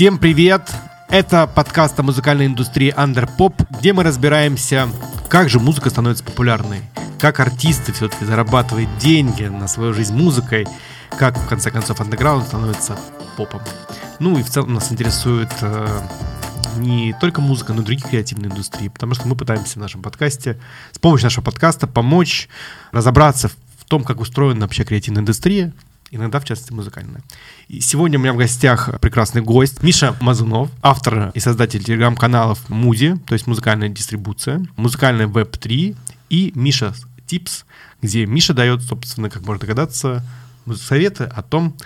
Всем привет! Это подкаст о музыкальной индустрии Underpop, где мы разбираемся, как же музыка становится популярной, как артисты все-таки зарабатывают деньги на свою жизнь музыкой, как в конце концов андеграунд становится попом. Ну и в целом нас интересует э, не только музыка, но и другие креативные индустрии, потому что мы пытаемся в нашем подкасте, с помощью нашего подкаста помочь разобраться в том, как устроена вообще креативная индустрия, иногда, в частности, музыкальная. И сегодня у меня в гостях прекрасный гость Миша Мазунов, автор и создатель телеграм-каналов Муди, то есть музыкальная дистрибуция, музыкальная веб-3 и Миша Типс, где Миша дает, собственно, как можно догадаться, советы о том,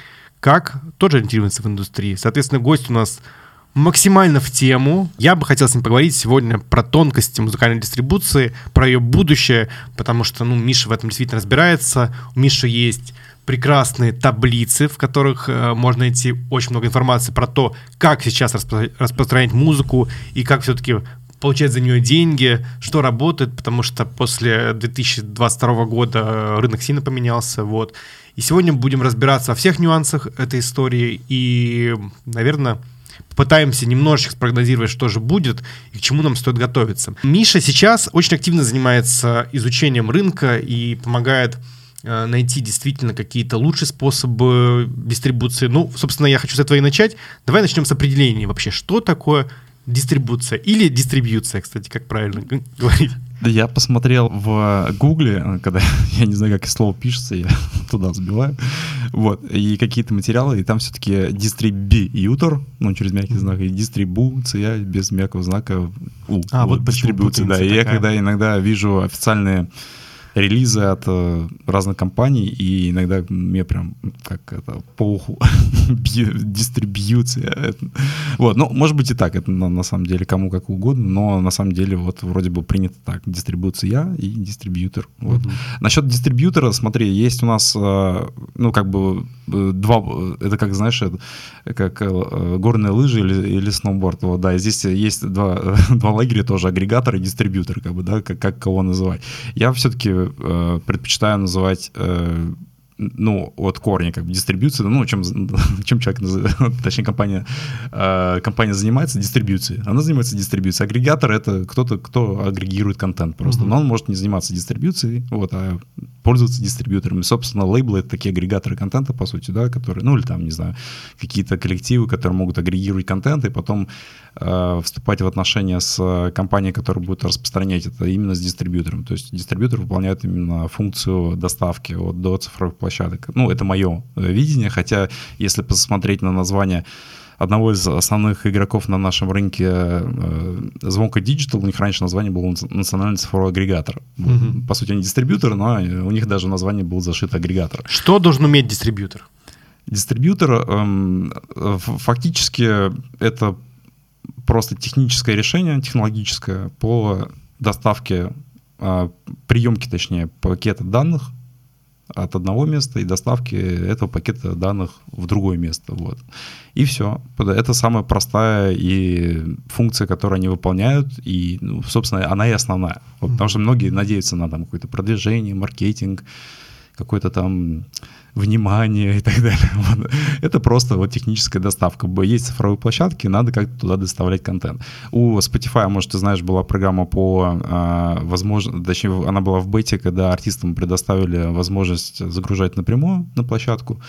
как тоже ориентироваться в индустрии. Соответственно, гость у нас максимально в тему. Я бы хотел с ним поговорить сегодня про тонкости музыкальной дистрибуции, про ее будущее, потому что, ну, Миша в этом действительно разбирается. У Миши есть прекрасные таблицы, в которых э, можно найти очень много информации про то, как сейчас распро- распространять музыку и как все-таки получать за нее деньги, что работает, потому что после 2022 года рынок сильно поменялся, вот. И сегодня будем разбираться во всех нюансах этой истории и, наверное, попытаемся немножечко спрогнозировать, что же будет и к чему нам стоит готовиться. Миша сейчас очень активно занимается изучением рынка и помогает э, найти действительно какие-то лучшие способы дистрибуции. Ну, собственно, я хочу с этого и начать. Давай начнем с определения вообще, что такое дистрибуция или дистрибьюция, кстати, как правильно говорить. Да я посмотрел в Гугле, когда я не знаю, как слово пишется, я туда забиваю, вот, и какие-то материалы, и там все-таки дистрибьютор, ну, через мягкий знак, и дистрибуция без мягкого знака у. А, вот, вот дистрибуция, да. И я когда иногда вижу официальные релизы от э, разных компаний, и иногда мне прям как это по уху дистрибьюция. Вот, ну, может быть и так, это на, на самом деле кому как угодно, но на самом деле вот вроде бы принято так, дистрибуция и дистрибьютор. Вот. Mm-hmm. Насчет дистрибьютора, смотри, есть у нас, э, ну, как бы э, два, это как, знаешь, это, как горные лыжи или, или сноуборд. Вот, да, здесь есть два, два лагеря тоже, агрегатор и дистрибьютор, как бы, да, как, как кого называть. Я все-таки предпочитаю называть э, ну, от корня, как бы, дистрибьюция, ну, чем, чем человек, точнее, компания, э, компания занимается дистрибьюцией. Она занимается дистрибьюцией. Агрегатор — это кто-то, кто агрегирует контент просто. Mm-hmm. Но он может не заниматься дистрибьюцией, вот, а пользоваться дистрибьюторами. Собственно, лейблы — это такие агрегаторы контента, по сути, да, которые, ну, или там, не знаю, какие-то коллективы, которые могут агрегировать контент и потом э, вступать в отношения с компанией, которая будет распространять это именно с дистрибьютором. То есть дистрибьютор выполняет именно функцию доставки от до цифровых площадок. Ну, это мое э, видение, хотя если посмотреть на название одного из основных игроков на нашем рынке э, Звонка Digital, у них раньше название было национальный цифровой агрегатор. Угу. По сути, они дистрибьютор, но у них даже название было зашито агрегатор. Что должен уметь дистрибьютор? Дистрибьютор эм, фактически это просто техническое решение, технологическое по доставке, э, приемке, точнее, пакета данных от одного места и доставки этого пакета данных в другое место. Вот. И все. Это самая простая и функция, которую они выполняют, и, ну, собственно, она и основная. Вот, потому что многие надеются на там, какое-то продвижение, маркетинг, какой-то там внимание и так далее. Вот. Это просто вот техническая доставка. Есть цифровые площадки, надо как-то туда доставлять контент. У Spotify, может, ты знаешь, была программа по э, возможно, точнее, она была в бете, когда артистам предоставили возможность загружать напрямую на площадку.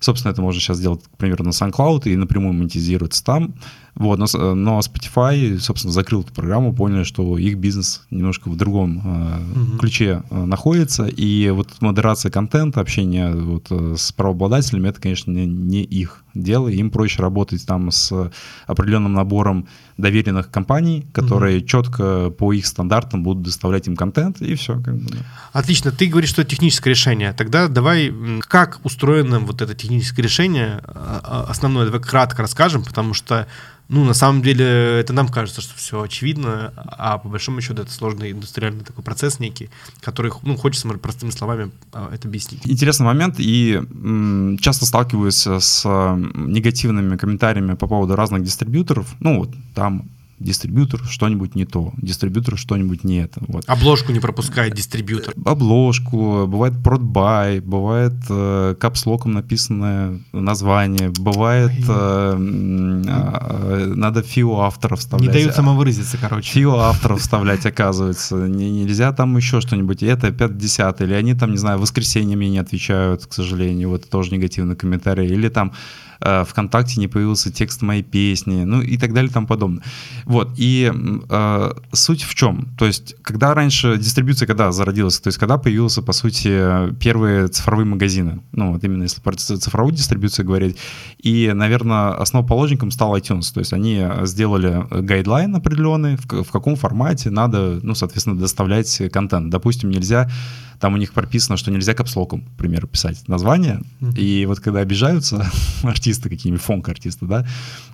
Собственно, это можно сейчас сделать, к примеру, на SoundCloud и напрямую монетизироваться там. Вот, но, но Spotify, собственно, закрыл эту программу, поняли, что их бизнес немножко в другом э, угу. ключе э, находится, и вот модерация контента, общение вот, э, с правообладателями, это, конечно, не, не их дело, им проще работать там с определенным набором доверенных компаний, которые угу. четко по их стандартам будут доставлять им контент, и все. Как бы, да. Отлично, ты говоришь, что это техническое решение, тогда давай, как устроено вот это техническое решение, а, а, основное, давай кратко расскажем, потому что ну, на самом деле, это нам кажется, что все очевидно, а по большому счету это сложный индустриальный такой процесс некий, который, ну, хочется, может, простыми словами а, это объяснить. Интересный момент, и м, часто сталкиваюсь с негативными комментариями по поводу разных дистрибьюторов. Ну, вот там дистрибьютор что-нибудь не то, дистрибьютор что-нибудь не это. Вот. Обложку не пропускает дистрибьютор. Обложку, бывает продбай, бывает э, капслоком написанное название, бывает э, э, надо фио автора вставлять. Не дают самовыразиться, короче. Фио автора вставлять, оказывается. Не, нельзя там еще что-нибудь. И это 5 Или они там, не знаю, в воскресенье мне не отвечают, к сожалению. Вот тоже негативный комментарий. Или там э, ВКонтакте не появился текст моей песни, ну и так далее и тому подобное. Вот, и э, суть в чем? То есть, когда раньше дистрибьюция, когда зародилась, то есть, когда появился, по сути, первые цифровые магазины, ну, вот именно если про цифровую дистрибьюцию говорить, и, наверное, основоположником стал iTunes, то есть, они сделали гайдлайн определенный, в, в каком формате надо, ну, соответственно, доставлять контент. Допустим, нельзя там у них прописано, что нельзя капслоком, к примеру, писать название. Mm-hmm. И вот когда обижаются артисты какими-нибудь, фонк-артисты, да,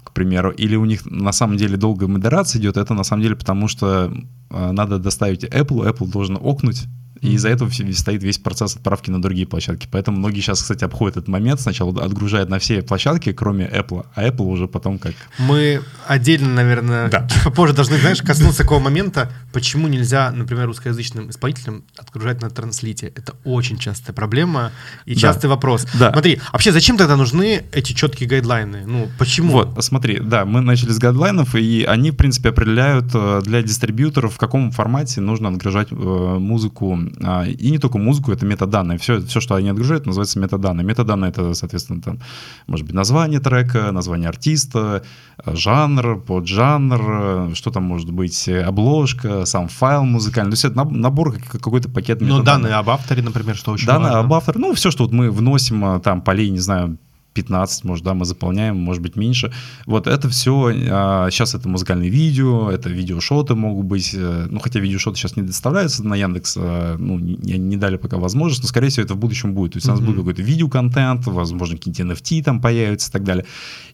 к примеру, или у них на самом деле долгая модерация идет, это на самом деле потому, что э, надо доставить Apple, Apple должен окнуть и из-за этого стоит весь процесс отправки на другие площадки. Поэтому многие сейчас, кстати, обходят этот момент. Сначала отгружают на все площадки, кроме Apple, а Apple уже потом как... Мы отдельно, наверное, да. попозже должны, знаешь, коснуться такого момента, почему нельзя, например, русскоязычным исполнителям отгружать на транслите. Это очень частая проблема и частый да. вопрос. Да. Смотри, вообще зачем тогда нужны эти четкие гайдлайны? Ну, почему? Вот, смотри, да, мы начали с гайдлайнов, и они, в принципе, определяют э, для дистрибьюторов, в каком формате нужно отгружать э, музыку и не только музыку, это метаданные. Все, все, что они отгружают, называется метаданные. Метаданные — это, соответственно, там, может быть, название трека, название артиста, жанр, поджанр, что там может быть, обложка, сам файл музыкальный. То есть это набор, какой-то пакет метаданных. Ну, данные об авторе, например, что очень данные важно. об авторе, ну, все, что вот мы вносим, а, там, полей, не знаю, 15, может, да, мы заполняем, может быть, меньше. Вот это все, а, сейчас это музыкальные видео, это видеошоты могут быть, э, ну, хотя видеошоты сейчас не доставляются на Яндекс, а, ну, не, не дали пока возможность, но, скорее всего, это в будущем будет. То есть mm-hmm. у нас будет какой-то видеоконтент, возможно, какие-то NFT там появятся и так далее.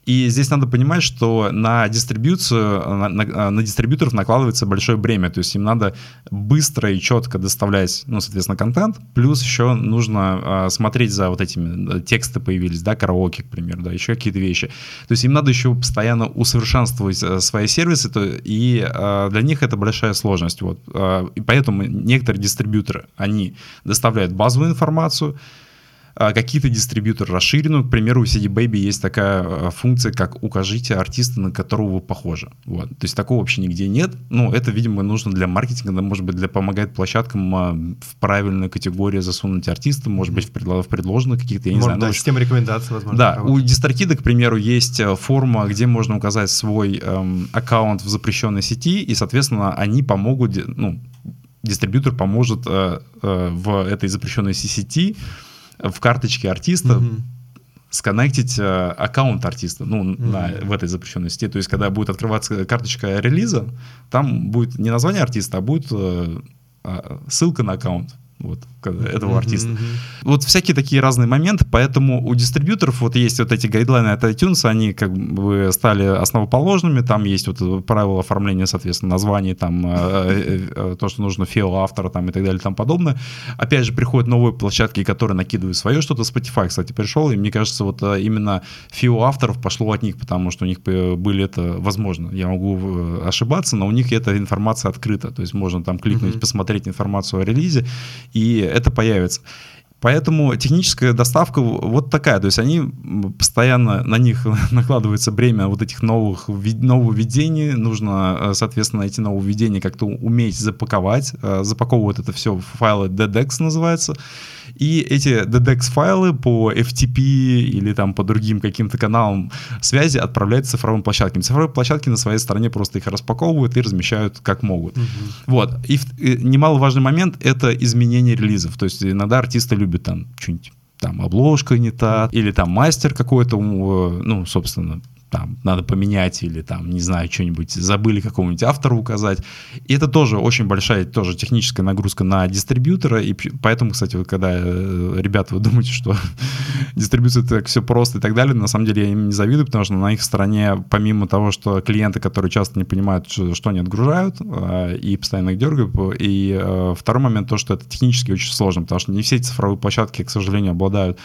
И здесь надо понимать, что на дистрибьюцию, на, на, на дистрибьюторов накладывается большое бремя, то есть им надо быстро и четко доставлять, ну, соответственно, контент, плюс еще нужно э, смотреть за вот этими, тексты появились, да, караоке, к примеру, да, еще какие-то вещи. То есть им надо еще постоянно усовершенствовать э, свои сервисы, то, и э, для них это большая сложность, вот. Э, и поэтому некоторые дистрибьюторы, они доставляют базовую информацию, какие-то дистрибьюторы расширенную. К примеру, у CD Baby есть такая а, функция, как укажите артиста, на которого вы похожи. Вот. То есть такого вообще нигде нет. Ну, это, видимо, нужно для маркетинга, может быть, для помогать площадкам а, в правильную категорию засунуть артиста, может быть, в, предло- в предложенных каких-то, я не может, знаю. Да, ну, система рекомендаций, возможно. Да, у DistroKid а, к примеру, есть форма, где можно указать свой эм, аккаунт в запрещенной сети, и, соответственно, они помогут, ну, дистрибьютор поможет э, э, в этой запрещенной сети в карточке артиста mm-hmm. сконнектить э, аккаунт артиста, ну, mm-hmm. на, в этой запрещенной сети. То есть, когда будет открываться карточка релиза, там будет не название артиста, а будет э, э, ссылка на аккаунт вот, этого артиста. Mm-hmm. Вот всякие такие разные моменты, поэтому у дистрибьюторов вот есть вот эти гайдлайны от iTunes, они как бы стали основоположными, там есть вот правила оформления, соответственно, названий, там э, э, э, то, что нужно ФИО автора там и так далее и тому подобное. Опять же, приходят новые площадки, которые накидывают свое что-то. Spotify, кстати, пришел, и мне кажется, вот именно ФИО авторов пошло от них, потому что у них были это, возможно, я могу ошибаться, но у них эта информация открыта, то есть можно там кликнуть, mm-hmm. посмотреть информацию о релизе, и это появится. Поэтому техническая доставка вот такая, то есть они постоянно, на них накладывается бремя вот этих новых нововведений, нужно, э, соответственно, эти нововведения как-то уметь запаковать, э, запаковывают это все в файлы DDEX называется, и эти DDEX-файлы по FTP или там по другим каким-то каналам связи отправляют цифровым площадкам. Цифровые площадки на своей стороне просто их распаковывают и размещают как могут. Угу. Вот. И, и немаловажный момент — это изменение релизов. То есть иногда артисты любят там что-нибудь там обложка не та, или там мастер какой-то, ну, собственно, там надо поменять или там, не знаю, что-нибудь забыли какого-нибудь автора указать. И это тоже очень большая тоже техническая нагрузка на дистрибьютора, и поэтому, кстати, вот когда э, ребята, вы думаете, что дистрибьюция так все просто и так далее, на самом деле я им не завидую, потому что на их стороне, помимо того, что клиенты, которые часто не понимают, что, они отгружают, э, и постоянно их дергают, и э, второй момент то, что это технически очень сложно, потому что не все цифровые площадки, к сожалению, обладают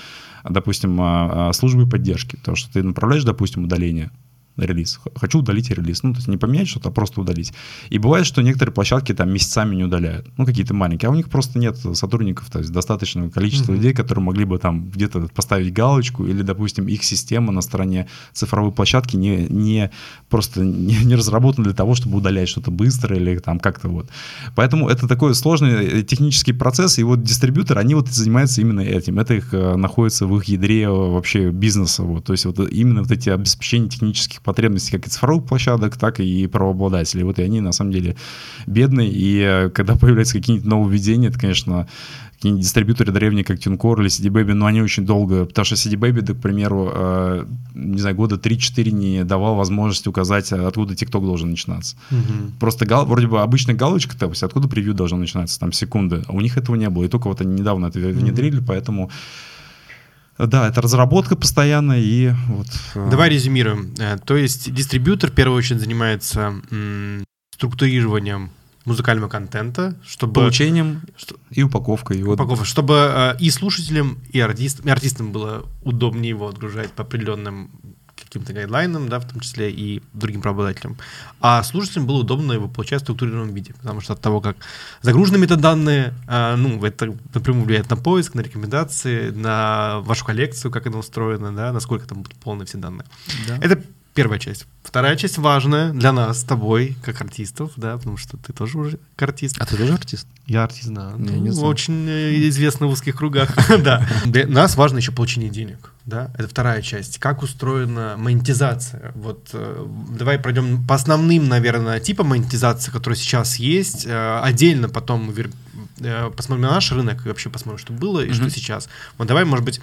допустим, а, а, службы поддержки. То, что ты направляешь, допустим, удаление, релиз. Хочу удалить релиз. Ну, то есть не поменять что-то, а просто удалить. И бывает, что некоторые площадки там месяцами не удаляют. Ну, какие-то маленькие. А у них просто нет сотрудников, то есть достаточного количества mm-hmm. людей, которые могли бы там где-то поставить галочку или, допустим, их система на стороне цифровой площадки не, не просто не, не разработана для того, чтобы удалять что-то быстро или там как-то вот. Поэтому это такой сложный э, технический процесс, и вот дистрибьюторы, они вот занимаются именно этим. Это их э, находится в их ядре э, вообще бизнеса. Вот. То есть вот именно вот эти обеспечения технических потребностей как и цифровых площадок, так и правообладателей. Вот и они на самом деле бедные, и когда появляются какие-нибудь нововведения, это, конечно, какие-нибудь дистрибьюторы древние, как TuneCore или CD Baby, но они очень долго, потому что CD Baby, да, к примеру, э, не знаю, года 3-4 не давал возможности указать, откуда TikTok должен начинаться. Угу. Просто гал, вроде бы обычная галочка, то есть откуда превью должно начинаться, там секунды, а у них этого не было, и только вот они недавно это внедрили, угу. поэтому да, это разработка постоянная и вот. Э, Давай резюмируем. Э, то есть дистрибьютор в первую очередь занимается структурированием музыкального контента, чтобы... Получением что, и упаковкой. Его. Упаковка, чтобы э, и слушателям, и, артист, и артистам было удобнее его отгружать по определенным каким-то гайдлайнам, да, в том числе и другим правообладателям. А слушателям было удобно его получать в структурированном виде, потому что от того, как загружены метаданные, э, ну, это напрямую влияет на поиск, на рекомендации, на вашу коллекцию, как она устроена, да, насколько там будут полные все данные. Да. Это первая часть. Вторая часть важная для нас с тобой, как артистов, да, потому что ты тоже уже артист. А ты тоже артист? Я артист, да. Я ну, не знаю. Очень э, известный в узких кругах, да. Для нас важно еще получение денег, да. Это вторая часть. Как устроена монетизация? Вот э, давай пройдем по основным, наверное, типам монетизации, которые сейчас есть. Э, отдельно потом посмотрим на наш рынок и вообще посмотрим, что было и что сейчас. Вот давай, может быть,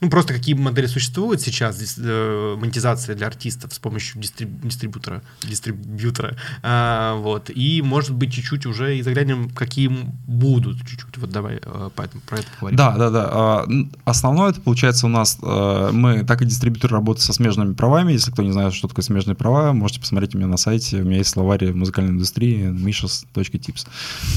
ну, просто какие модели существуют сейчас, здесь, э, монетизация для артистов с помощью дистриб, дистрибьютора, дистрибьютора, а, вот, и, может быть, чуть-чуть уже и заглянем, какие будут чуть-чуть, вот давай э, поэтому, про это поговорим. Да, да, да, а, основное это получается у нас, э, мы, так и дистрибьютор работает со смежными правами, если кто не знает, что такое смежные права, можете посмотреть у меня на сайте, у меня есть словарь музыкальной индустрии mishas.tips,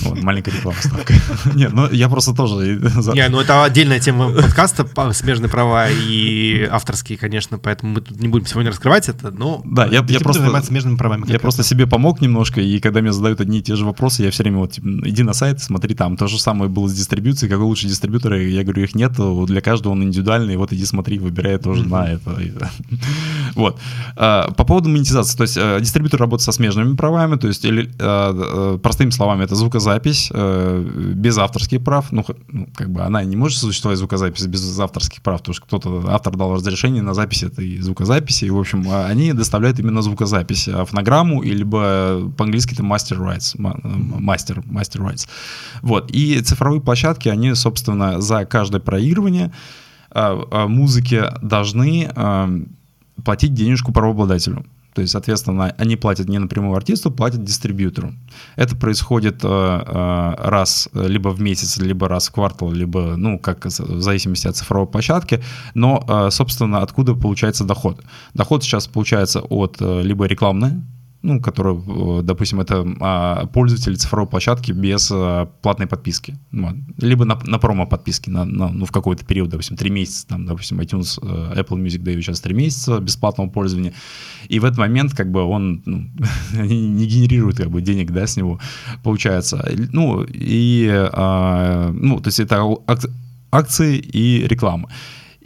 вот, маленькая реклама ставка. Нет, ну, я просто тоже... Не, ну, это отдельная тема подкаста, смежные права и авторские, конечно, поэтому мы тут не будем сегодня раскрывать это, но да, я, я просто заниматься смежными правами. Я просто себе помог немножко, и когда мне задают одни и те же вопросы, я все время вот типа, иди на сайт, смотри там. То же самое было с дистрибьюцией, какой лучше дистрибьютор, я говорю, их нет, для каждого он индивидуальный, вот иди смотри, выбирай тоже на это. Вот. А, по поводу монетизации, то есть э, дистрибьютор работает со смежными правами, то есть или, э, э, простыми словами, это звукозапись без авторских прав, ну, ну, как бы она не может существовать звукозапись без авторских прав, потому что кто-то, автор дал разрешение на запись этой звукозаписи, и, в общем, а они доставляют именно звукозапись, а фонограмму, либо по-английски это master rights, мастер, master rights. Вот, и цифровые площадки, они, собственно, за каждое проигрывание а, музыки должны платить денежку правообладателю. То есть, соответственно, они платят не напрямую артисту, платят дистрибьютору. Это происходит э, э, раз либо в месяц, либо раз в квартал, либо, ну, как в зависимости от цифровой площадки. Но, э, собственно, откуда получается доход? Доход сейчас получается от либо рекламной ну, который, э, допустим, это а, пользователи цифровой площадки без а, платной подписки. Либо на, на промо-подписке, на, на, ну, в какой-то период, допустим, 3 месяца, там, допустим, iTunes, э, Apple Music дают сейчас 3 месяца бесплатного пользования, и в этот момент, как бы, он ну, не генерирует, как бы, денег, да, с него, получается. Ну, и, а, ну, то есть это акции и реклама.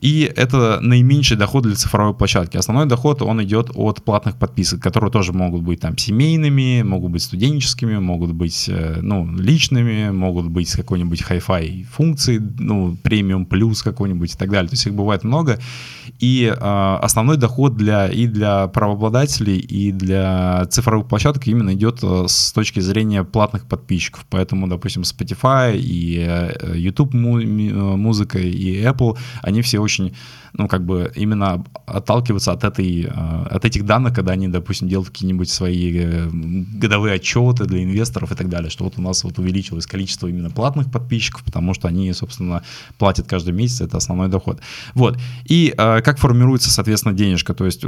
И это наименьший доход для цифровой площадки. Основной доход, он идет от платных подписок, которые тоже могут быть там семейными, могут быть студенческими, могут быть э, ну, личными, могут быть с какой-нибудь Hi-Fi функцией, ну, премиум плюс какой-нибудь и так далее. То есть их бывает много. И э, основной доход для, и для правообладателей, и для цифровых площадок именно идет э, с точки зрения платных подписчиков. Поэтому, допустим, Spotify и э, YouTube музыка и Apple, они все очень ну, как бы именно отталкиваться от, этой, э, от этих данных, когда они, допустим, делают какие-нибудь свои э, годовые отчеты для инвесторов и так далее, что вот у нас вот увеличилось количество именно платных подписчиков, потому что они, собственно, платят каждый месяц, это основной доход. Вот. И э, как формируется, соответственно, денежка? То есть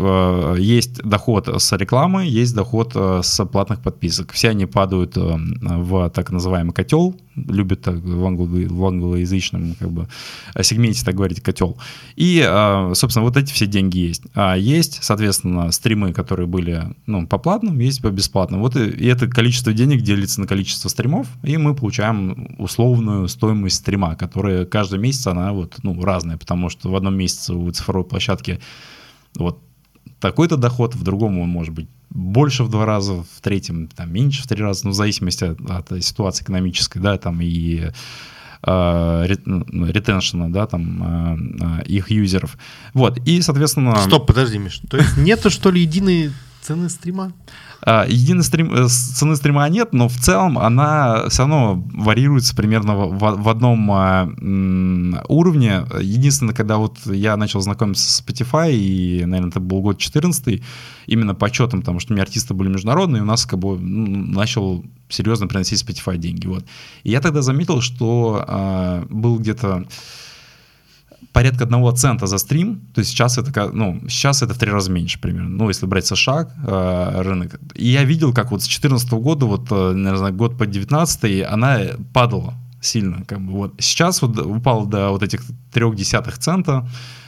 есть доход с рекламы, есть доход с платных подписок. Все они падают в так называемый котел, любят так в, англо, в англоязычном как бы, сегменте, так говорить, котел. И, э, собственно, вот эти все деньги есть. А есть, соответственно, стримы, которые были ну, по платным, есть по бесплатным. Вот и, и это количество денег делится на количество стримов, и мы получаем условную стоимость стрима, которая каждый месяц, она вот, ну, разная, потому что в одном месяце у цифровой площадки вот такой-то доход, в другом он может быть больше в два раза, в третьем там меньше в три раза, ну, в зависимости от, от ситуации экономической, да, там и э, ретеншена, ну, да, там э, их юзеров. Вот, и, соответственно... Стоп, подожди, Миш, то есть нету, что ли, единой цены стрима? А, единой стрим, э, цены стрима нет, но в целом она все равно варьируется примерно в, в одном а, уровне. Единственное, когда вот я начал знакомиться с Spotify, и, наверное, это был год 14 именно по отчетам, потому что у меня артисты были международные, и у нас как бы ну, начал серьезно приносить Spotify деньги. Вот. И я тогда заметил, что а, был где-то порядка одного цента за стрим, то есть сейчас это, ну, сейчас это в три раза меньше примерно, ну, если брать США э, рынок. И я видел, как вот с 2014 года, вот, э, наверное, год по 19 она падала сильно, как бы, вот. Сейчас вот упала до вот этих трех десятых цента,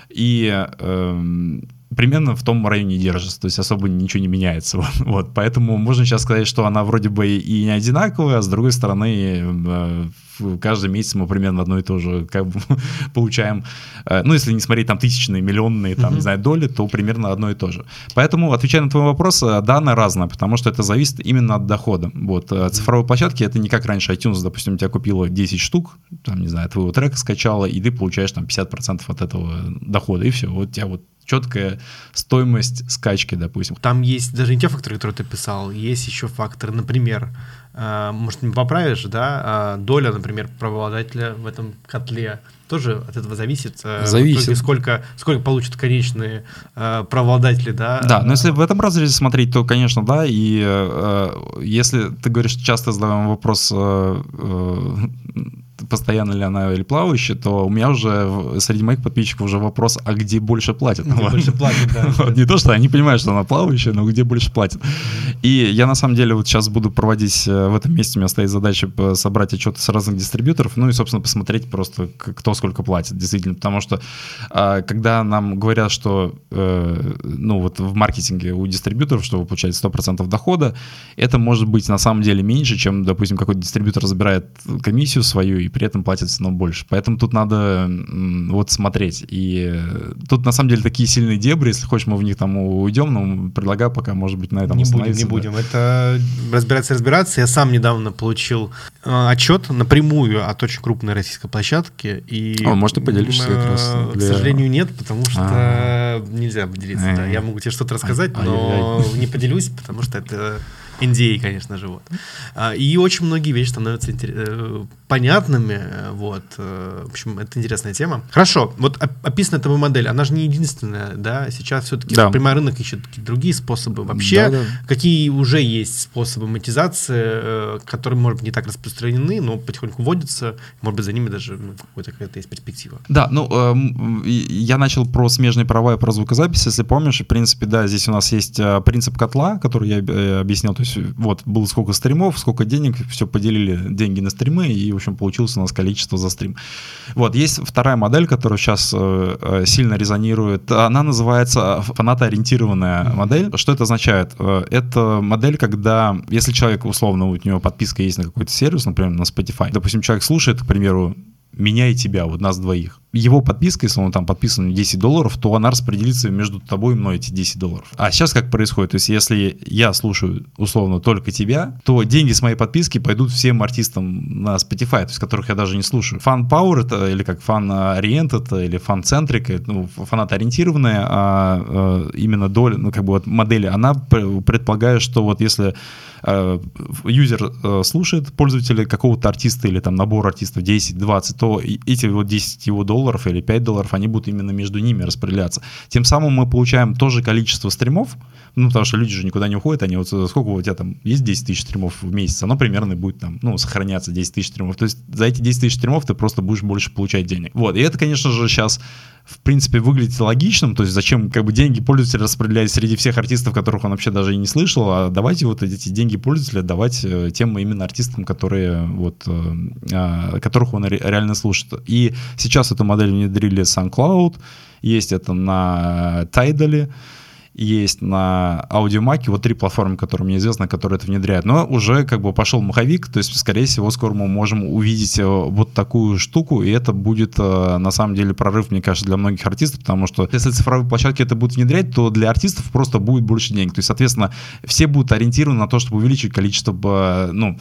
и э, примерно в том районе держится, то есть особо ничего не меняется. Вот, вот. Поэтому можно сейчас сказать, что она вроде бы и не одинаковая, а с другой стороны, э, каждый месяц мы примерно одно и то же как бы, получаем. Э, ну, если не смотреть там тысячные, миллионные, там, mm-hmm. не знаю, доли, то примерно одно и то же. Поэтому, отвечая на твой вопрос, э, да, она разная, потому что это зависит именно от дохода. Вот. Mm-hmm. Цифровой площадки это не как раньше iTunes, допустим, у тебя купила 10 штук, там, не знаю, твоего трека скачала, и ты получаешь там 50% от этого дохода, и все. Вот у тебя вот четкая стоимость скачки, допустим. Там есть даже не те факторы, которые ты писал, есть еще факторы, например, э, может, не поправишь, да, э, доля, например, правообладателя в этом котле тоже от этого зависит. Э, зависит. сколько, сколько получат конечные э, правообладатели, да. Да, но если в этом разрезе смотреть, то, конечно, да, и э, если ты говоришь, часто задаем вопрос, э, э, постоянно ли она или плавающая, то у меня уже среди моих подписчиков уже вопрос, а где больше платят? Где больше платят, да. Не то, что они понимают, что она плавающая, но где больше платят. И я на самом деле вот сейчас буду проводить, э, в этом месте у меня стоит задача собрать отчеты с разных дистрибьюторов, ну и, собственно, посмотреть просто, кто сколько платит, действительно, потому что а, когда нам говорят, что, э, ну вот в маркетинге у дистрибьюторов, что вы получаете 100% дохода, это может быть на самом деле меньше, чем, допустим, какой-то дистрибьютор забирает комиссию свою и при этом платят все равно больше. Поэтому тут надо вот смотреть. И тут на самом деле такие сильные дебри, если хочешь, мы в них там уйдем, но предлагаю пока, может быть, на этом Не будем, не будем. Это разбираться, разбираться. Я сам недавно получил э, отчет напрямую от очень крупной российской площадки. И, О, может, ты поделишься как раз? Для... К сожалению, нет, потому что А-а-а. нельзя поделиться. Да. Я могу тебе что-то рассказать, но не поделюсь, потому что это NDA, конечно же, вот. А, и очень многие вещи становятся э, понятными, вот. Э, в общем, это интересная тема. Хорошо, вот описана эта модель, она же не единственная, да, сейчас все-таки да. прямой рынок ищет какие-то другие способы. Вообще, да, да. какие уже есть способы монетизации, э, которые, может быть, не так распространены, но потихоньку вводятся, может быть, за ними даже ну, какая-то какая есть перспектива. Да, ну, э, я начал про смежные права и про звукозапись, если помнишь, в принципе, да, здесь у нас есть принцип котла, который я объяснил, то есть есть вот было сколько стримов, сколько денег, все поделили деньги на стримы, и, в общем, получилось у нас количество за стрим. Вот, есть вторая модель, которая сейчас э, э сильно резонирует. Она называется фанатоориентированная модель. Что это означает? Э, это модель, когда, если человек, условно, у него подписка есть на какой-то сервис, например, на Spotify, допустим, человек слушает, к примеру, меня и тебя, вот нас двоих. Его подписка, если он там подписан на 10 долларов, то она распределится между тобой и мной эти 10 долларов. А сейчас как происходит? То есть если я слушаю условно только тебя, то деньги с моей подписки пойдут всем артистам на Spotify, то есть которых я даже не слушаю. Фан Power это или как фан Ориент это или фан Центрик, ну, фанат ориентированная, а, а именно доля, ну как бы вот модели, она предполагает, что вот если Э, юзер слушает пользователя какого-то артиста или там набор артистов 10-20, то эти вот 10 его долларов долларов или 5 долларов, они будут именно между ними распределяться. Тем самым мы получаем то же количество стримов, ну, потому что люди же никуда не уходят, они вот сколько у тебя там есть 10 тысяч стримов в месяц, оно примерно будет там, ну, сохраняться 10 тысяч стримов. То есть за эти 10 тысяч стримов ты просто будешь больше получать денег. Вот, и это, конечно же, сейчас в принципе, выглядит логичным, то есть зачем как бы деньги пользователя распределять среди всех артистов, которых он вообще даже и не слышал, а давайте вот эти деньги пользователя давать э, тем именно артистам, которые вот, э, а, которых он реально слушает. И сейчас эту модель внедрили SoundCloud, есть это на Tidal, есть на Аудиомаке, вот три платформы, которые мне известны, которые это внедряют. Но уже как бы пошел маховик, то есть, скорее всего, скоро мы можем увидеть э, вот такую штуку, и это будет э, на самом деле прорыв, мне кажется, для многих артистов, потому что если цифровые площадки это будут внедрять, то для артистов просто будет больше денег. То есть, соответственно, все будут ориентированы на то, чтобы увеличить количество, ну,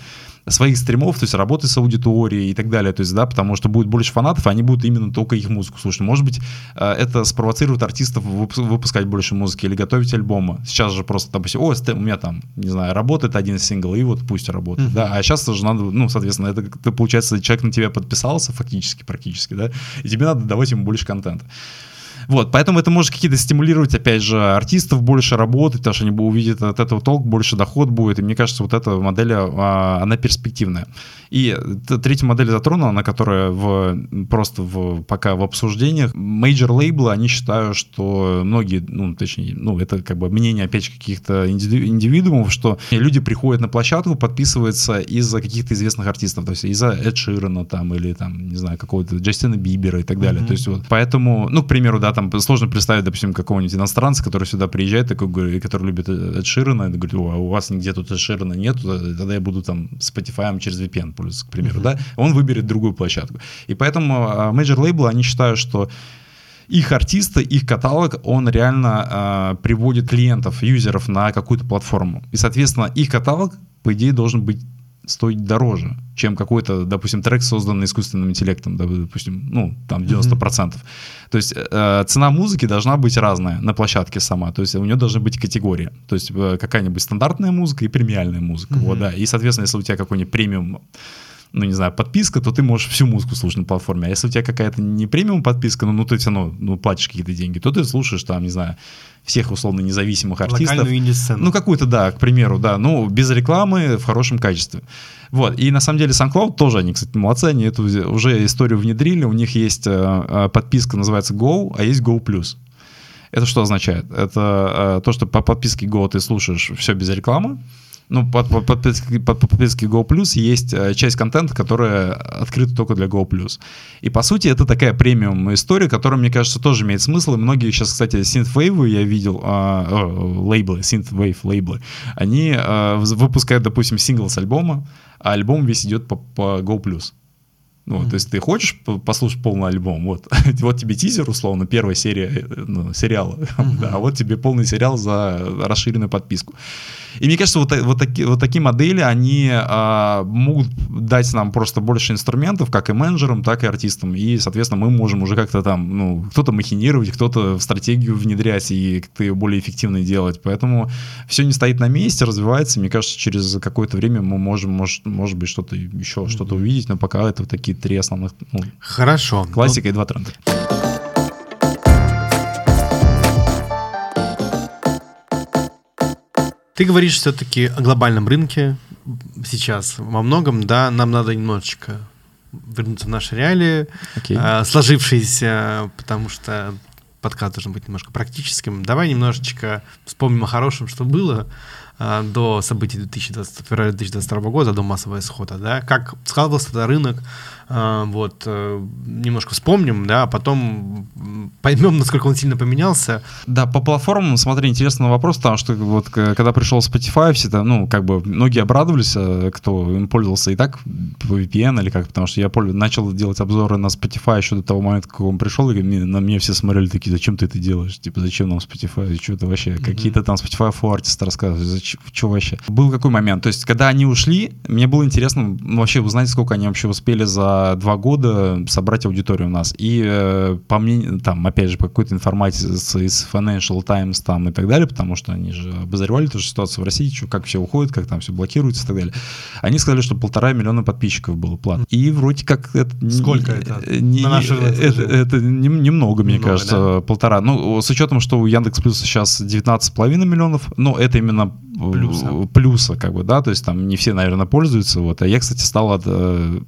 своих стримов, то есть работы с аудиторией и так далее, то есть, да, потому что будет больше фанатов, они будут именно только их музыку слушать. Может быть, э, это спровоцирует артистов выпускать больше музыки или готовить альбомы. Сейчас же просто, допустим, о, у меня там, не знаю, работает один сингл, и вот пусть работает, mm-hmm. да, а сейчас же надо, ну, соответственно, это, это получается, человек на тебя подписался фактически, практически, да, и тебе надо давать ему больше контента. Вот, поэтому это может какие-то стимулировать, опять же, артистов больше работать, потому что они увидят от этого толк, больше доход будет. И мне кажется, вот эта модель, а, она перспективная. И третья модель затронула, на которая в, просто в, пока в обсуждениях. Major лейблы, они считают, что многие, ну, точнее, ну, это как бы мнение, опять же, каких-то индивидуумов, что люди приходят на площадку, подписываются из-за каких-то известных артистов, то есть из-за Эд Ширена там, или там, не знаю, какого-то Джастина Бибера и так далее. Mm-hmm. То есть вот, поэтому, ну, к примеру, да, там сложно представить, допустим, какого-нибудь иностранца, который сюда приезжает, такой, который любит Эд Ширена, и говорит, а у вас нигде тут Эд Ширена нет, тогда я буду там Spotify через VPN пользоваться, к примеру, uh-huh. да, он выберет другую площадку. И поэтому major а, лейблы, они считают, что их артисты, их каталог, он реально э, приводит клиентов, юзеров на какую-то платформу. И, соответственно, их каталог, по идее, должен быть стоить дороже, чем какой-то, допустим, трек, созданный искусственным интеллектом, допустим, ну, там 90%. Mm-hmm. То есть э, цена музыки должна быть разная на площадке сама, то есть у нее должны быть категории, то есть э, какая-нибудь стандартная музыка и премиальная музыка, mm-hmm. вот, да, и, соответственно, если у тебя какой-нибудь премиум ну, не знаю, подписка, то ты можешь всю музыку слушать на платформе. А если у тебя какая-то не премиум подписка, ну, ну ты все равно ну, платишь какие-то деньги, то ты слушаешь там, не знаю, всех условно независимых артистов. Локальную инди-сцену. Ну, какую-то, да, к примеру, да, ну, без рекламы, в хорошем качестве. Вот, и на самом деле SoundCloud тоже, они, кстати, молодцы, они эту уже историю внедрили, у них есть э, э подписка, называется Go, а есть Go+. Это что означает? Это э, то, что по подписке Go ты слушаешь все без рекламы, ну, под, под, подписки, под подписки Go Plus есть э, часть контента, которая открыта только для Go Plus. И, по сути, это такая премиум история, которая, мне кажется, тоже имеет смысл. И многие сейчас, кстати, synthwave я видел, а, э, лейблы, synthwave лейблы, они а, выпускают, допустим, сингл с альбома, а альбом весь идет по, по Go Plus. Ну, mm-hmm. То есть ты хочешь послушать полный альбом, вот, вот тебе тизер, условно, первая серия ну, сериала, mm-hmm. а вот тебе полный сериал за расширенную подписку. И мне кажется, вот, вот, такие, вот такие модели, они а, могут дать нам просто больше инструментов, как и менеджерам, так и артистам. И, соответственно, мы можем уже как-то там, ну, кто-то махинировать, кто-то в стратегию внедрять и как-то ее более эффективно делать. Поэтому все не стоит на месте, развивается. Мне кажется, через какое-то время мы можем, может, может быть, что-то еще, mm-hmm. что-то увидеть, но пока это вот такие три основных... Ну, Хорошо. Классика ну... и два тренда. Ты говоришь все-таки о глобальном рынке сейчас во многом, да, нам надо немножечко вернуться в наши реалии, okay. э, сложившиеся, потому что подкаст должен быть немножко практическим. Давай немножечко вспомним о хорошем, что было э, до событий 2020, февраля 2022 года, до массового исхода, да, как складывался этот рынок, а, вот, э, немножко вспомним, да, а потом поймем, насколько он сильно поменялся. Да, по платформам, смотри, интересный вопрос, потому что вот когда пришел Spotify, все это, ну, как бы многие обрадовались, э, кто им пользовался и так по VPN или как, потому что я начал делать обзоры на Spotify еще до того момента, как он пришел, и на меня все смотрели такие, зачем ты это делаешь, типа, зачем нам Spotify, что это вообще, mm-hmm. какие-то там Spotify for Artists рассказывают, зачем, что вообще. Был какой момент, то есть, когда они ушли, мне было интересно вообще узнать, сколько они вообще успели за за два года собрать аудиторию у нас. И э, по мнению, там, опять же, по какой-то информации из Financial Times там и так далее, потому что они же обозревали ту же ситуацию в России, что, как все уходит, как там все блокируется и так далее. Они сказали, что полтора миллиона подписчиков было платно. И вроде как это... Сколько это? Не, На наши это, это немного, мне Немного, кажется, да? полтора. Ну, с учетом, что у Яндекс Плюса сейчас 19,5 миллионов, но это именно э, Плюса. плюса, как бы, да, то есть там не все, наверное, пользуются, вот, а я, кстати, стал от, э,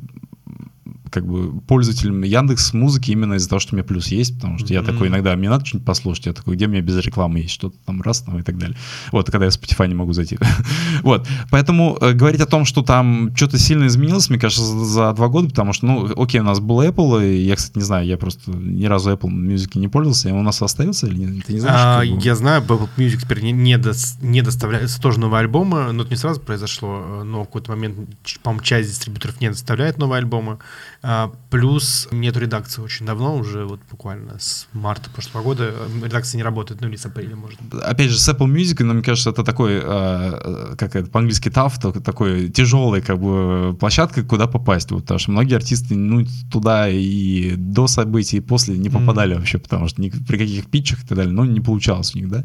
как бы пользователем Яндекс музыки именно из-за того, что у меня плюс есть, потому что я Мгм. такой иногда, мне надо что-нибудь послушать, я такой, где мне без рекламы есть что-то там раз, там и так далее. Вот, когда я в Spotify не могу зайти. вот, поэтому э, говорить о том, что там что-то сильно изменилось, мне кажется, за, за два года, потому что, ну, окей, у нас был Apple, и я, кстати, не знаю, я просто ни разу Apple Music не пользовался, и он у нас остается или нет? Ты не знаешь? А, я знаю, Apple Music теперь не, не, дос- не доставляется тоже новые альбомы, но это не сразу произошло, э, но в какой-то момент, по-моему, часть дистрибьюторов не доставляет новые альбомы. А, плюс нету редакции очень давно, уже вот буквально с марта прошлого года э, редакция не работает, ну или с апреля, может быть. опять же, с Apple Music, но мне кажется, это такой, э, э, как это по-английски tough, такой тяжелый, как бы, площадка, куда попасть. Вот, потому что многие артисты, ну, туда и до событий, и после не попадали вообще, потому что ни при каких питчах и так далее, ну, не получалось у них, да.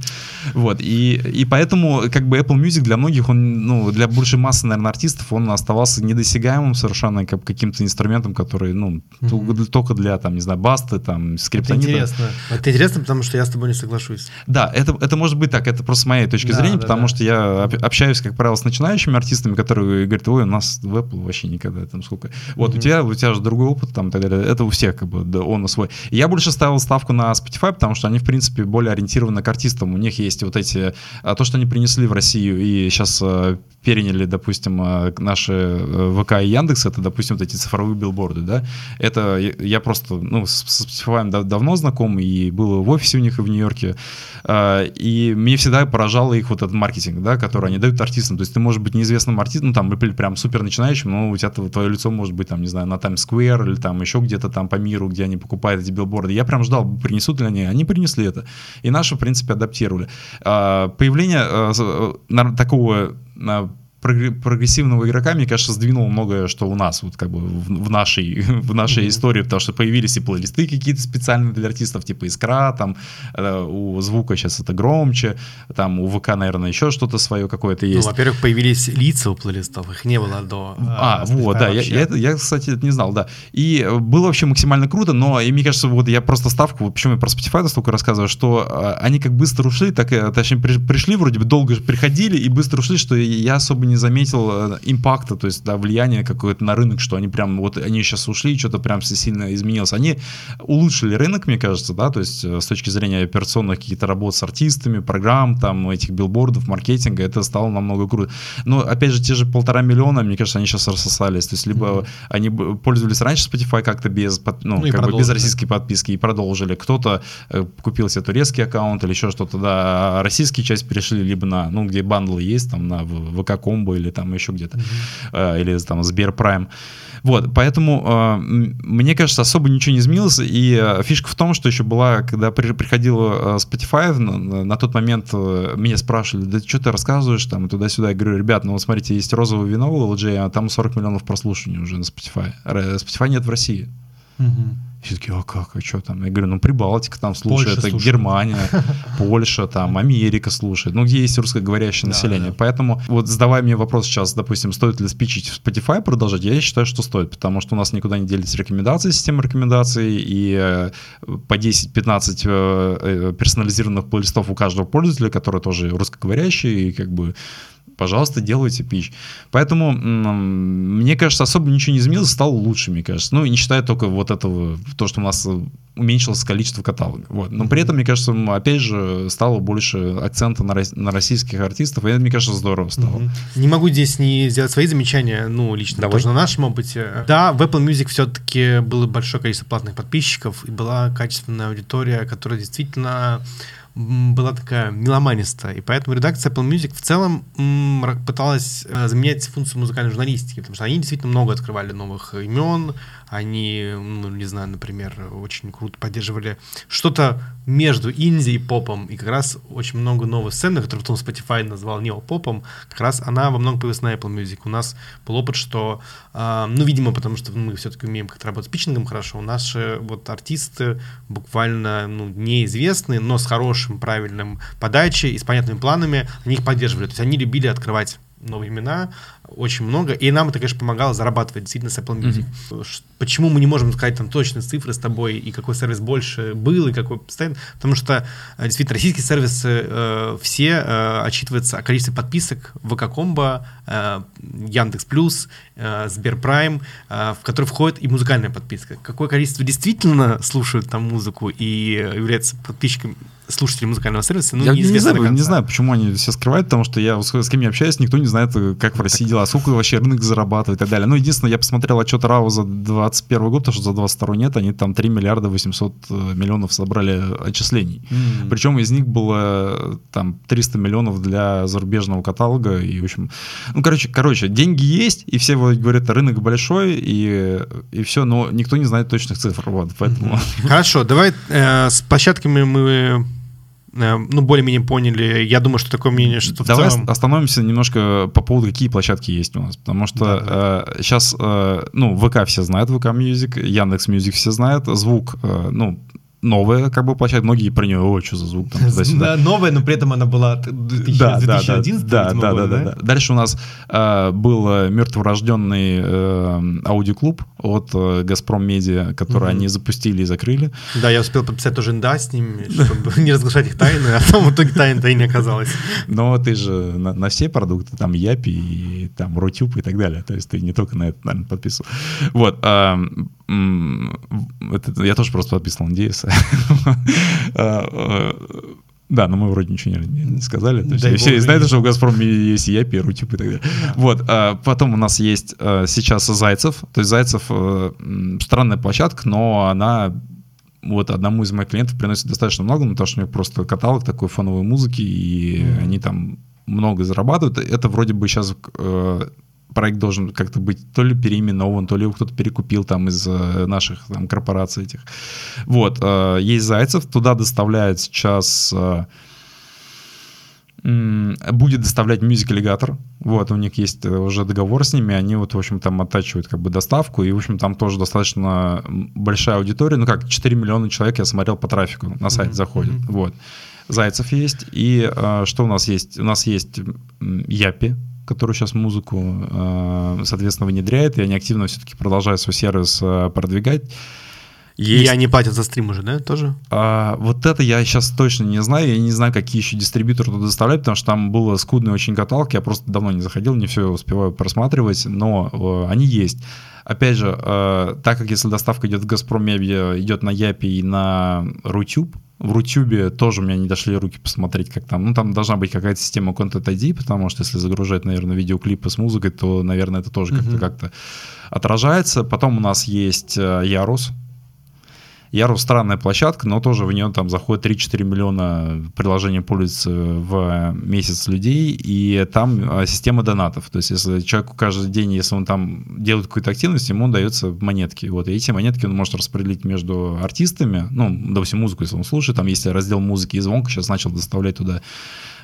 Вот, и, и поэтому, как бы, Apple Music для многих, он, ну, для большей массы, наверное, артистов, он оставался недосягаемым совершенно как каким-то инструментом, который, ну, Мгм. только для, там, не знаю, басты, там, Это скриптонита. интересно. Это интересно, потому что я с тобой не соглашусь. Да, это, это может быть так, это просто с моей точки Да, зрения, да, потому да. что я об- общаюсь, как правило, с начинающими артистами, которые говорят, ой, у нас в Apple вообще никогда там сколько. Вот, у Мгм. тебя, у тебя же другой опыт там и так далее. Это у всех как бы, да, он свой. Я больше ставил ставку на Spotify, потому что они, в принципе, более ориентированы к артистам. У них есть вот эти, а, то, что они принесли в Россию и сейчас переняли, допустим, э, наши э, ВК и Яндекс, это, допустим, вот эти цифровые билборды, да, это я- просто, ну, с Spotify дав- давно знаком и был в офисе у них и в Нью-Йорке, а, и мне всегда поражало их вот этот маркетинг, да, который они дают артистам, то есть ты можешь быть неизвестным артистом, ну, там, или прям супер начинающим, но у тебя твое лицо может быть, там, не знаю, на Square или там еще где-то там по миру, где они покупают эти билборды. Я прям ждал, принесут ли они, они принесли это. И наши, в принципе, адаптировали. Появление э, э, такого а, прогре- прогрессивного игрока, мне кажется, сдвинуло многое, что у нас, вот как бы в, в нашей, в нашей Мгм. истории, потому что появились и плейлисты какие-то специальные для артистов, типа Искра, там э, у звука сейчас это громче, там у ВК, наверное, еще что-то свое какое-то Ну, есть. во-первых, появились лица у плейлистов, их не было до. А, э, вот, да, я, вообще. я, я, кстати, это не знал, да. И э, было вообще максимально круто, но, и мне кажется, вот я просто ставку, вот почему я про Spotify столько рассказываю, что э, они как быстро ушли, так, э, точнее, при- пришли, вроде бы долго же приходили и быстро ушли, что я особо не заметил э, импакта, то есть, да, влияния какое-то на рынок, что они прям, вот они сейчас ушли, что-то прям сильно изменилось. Они улучшили рынок, мне кажется, да, то есть, э, с точки зрения операционных каких-то работ с артистами, программ, там, этих билбордов, маркетинга, это стало намного круто. Но, опять же, те же полтора миллиона, мне кажется, они сейчас рассосались. То есть, либо Мгм. они пользовались раньше Spotify как-то без, ну, Ну как бы без российской подписки и продолжили. Кто-то э, купил себе турецкий аккаунт или еще что-то, да, а российские часть перешли либо на, ну, где бандлы есть, там, на В- ВК Комбо или там еще где-то, э, или там Сбер Прайм. Вот, поэтому э, мне кажется, особо ничего не изменилось, и э, фишка в том, что еще была, когда при- приходила Spotify, на, на- тот момент меня спрашивали, да что ты рассказываешь там туда-сюда, я говорю, ребят, ну вот смотрите, есть розовое вино у LG, а там 40 миллионов прослушиваний уже на Spotify. Spotify нет в России. Мгм. Все такие, а как, а что там? Я говорю, ну Прибалтика там слушает, Польша это слушает. Германия, Польша, там, Америка слушает, ну где есть русскоговорящее Да, население. да. Поэтому вот задавая мне вопрос сейчас, допустим, стоит ли спичить в Spotify продолжать, я считаю, что стоит, потому что у нас никуда не делись рекомендации, система рекомендаций, и э, по 10-15 э, э, персонализированных плейлистов у каждого пользователя, который тоже русскоговорящий, и как бы пожалуйста, делайте пич. Поэтому, мне кажется, особо ничего не изменилось, стало лучше, мне кажется. Ну, и не считая только вот этого, то, что у нас э, уменьшилось количество каталога. Вот. Но при этом, мне кажется, опять же, стало больше акцента на, на российских артистов, и это, мне кажется, здорово стало. Мгм. Не могу здесь не сделать свои замечания, ну, лично Давай. тоже на нашем опыте. Да, в Apple Music все-таки было большое количество платных подписчиков, и была качественная аудитория, которая действительно была такая меломанистая. И поэтому редакция Apple Music в целом пыталась э, заменять функцию музыкальной журналистики, потому что они действительно много открывали новых имен, они, ну, не знаю, например, очень круто поддерживали что-то между инди и попом, и как раз очень много новых сцен, которые потом Spotify назвал неопопом, как раз она во многом появилась на Apple Music. У нас был опыт, что, э, ну, видимо, потому что мы все-таки умеем как-то работать с питчингом хорошо, у наши вот артисты буквально, ну, неизвестные, но с хорошим, правильным подачей и с понятными планами, они их поддерживали. То есть они любили открывать новые имена, очень много, и нам это, конечно, помогало зарабатывать действительно с Apple Music. Mm-hmm. Почему мы не можем сказать там точные цифры с тобой, и какой сервис больше был, и какой постоянно? Потому что э, действительно российские сервисы э, все э, отчитываются о количестве подписок ВК-комбо, э, Яндекс.Плюс, э, Сберпрайм, э, в который входит и музыкальная подписка. Какое количество действительно слушают там музыку и являются подписчиками слушателей музыкального сервиса, ну, я не знаю, не знаю, почему они все скрывают, потому что я с кем я общаюсь, никто не знает, как в России дела, сколько вообще рынок зарабатывает и так далее. Ну, единственное, я посмотрел отчет РАО за 2021 год, потому что за 22 нет, они там 3 миллиарда 800 э, миллионов собрали отчислений. Mm-hmm. Причем из них было там 300 миллионов для зарубежного каталога, и, в общем, ну, короче, короче, деньги есть, и все говорят, рынок большой, и, и все, но никто не знает точных цифр, вот, поэтому... Хорошо, давай э, с площадками мы ну, более-менее поняли. Я думаю, что такое мнение, что Давай целом... остановимся немножко по поводу, какие площадки есть у нас. Потому что да, да. Э, сейчас, э, ну, ВК все знают, ВК Music, Яндекс Music все знают, звук, э, ну, новая как бы площадка, многие про нее, о, что за звук там Да, новая, но при этом она была 2011 да, да, да, да, да, Дальше у нас э, был э, мертворожденный э, аудиоклуб от э, Газпром Медиа, который они запустили и закрыли. Да, я успел подписать тоже НДА с ними, чтобы не разглашать их тайны, а там в итоге тайны-то и не оказалось. Но ты же на, на все продукты, там Япи и там Рутюб и так далее, то есть ты не только на это, наверное, подписывал. Вот, э, это, я тоже просто подписал NDS. А, а, да, но мы вроде ничего не, не сказали. То есть все знают, что в «Газпроме» есть я, первый тип и так далее. Вот. А, потом у нас есть а, сейчас «Зайцев». То есть «Зайцев» а, странная площадка, но она вот одному из моих клиентов приносит достаточно много, потому что у них просто каталог такой фоновой музыки, и mm-hmm. они там много зарабатывают. Это вроде бы сейчас э, проект должен как-то быть то ли переименован, то ли его кто-то перекупил там из э, наших там, корпораций этих. Вот, э, есть Зайцев, туда доставляет сейчас э, будет доставлять Music Alligator. Вот, у них есть уже договор с ними, они вот, в общем, там оттачивают как бы доставку, и, в общем, там тоже достаточно большая аудитория, ну как, 4 миллиона человек, я смотрел по трафику, на сайт mm-hmm. заходит, mm-hmm. вот. Зайцев есть, и э, что у нас есть? У нас есть Япи, который сейчас музыку, э, соответственно, внедряет, и они активно все-таки продолжают свой сервис э, продвигать. Есть... И они платят за стрим уже, да, тоже? А, вот это я сейчас точно не знаю. Я не знаю, какие еще дистрибьюторы туда доставляют, потому что там было скудный очень каталог. Я просто давно не заходил, не все успеваю просматривать, но э, они есть. Опять же, э, так как если доставка идет в Газпром идет на Япи и на Рутюб, в Рутюбе тоже у меня не дошли руки посмотреть, как там. Ну, там должна быть какая-то система Content ID, потому что если загружать, наверное, видеоклипы с музыкой, то, наверное, это тоже как-то как-то отражается. Потом у нас есть э, Ярус странная площадка, но тоже в нее там заходит 3-4 миллиона приложений пользуется в месяц людей, и там а, система донатов. То есть если человеку каждый день, если он там делает какую-то активность, ему дается монетки. Вот, и эти монетки он может распределить между артистами, ну, допустим, музыку, если он слушает, там есть раздел музыки и звонка, сейчас начал доставлять туда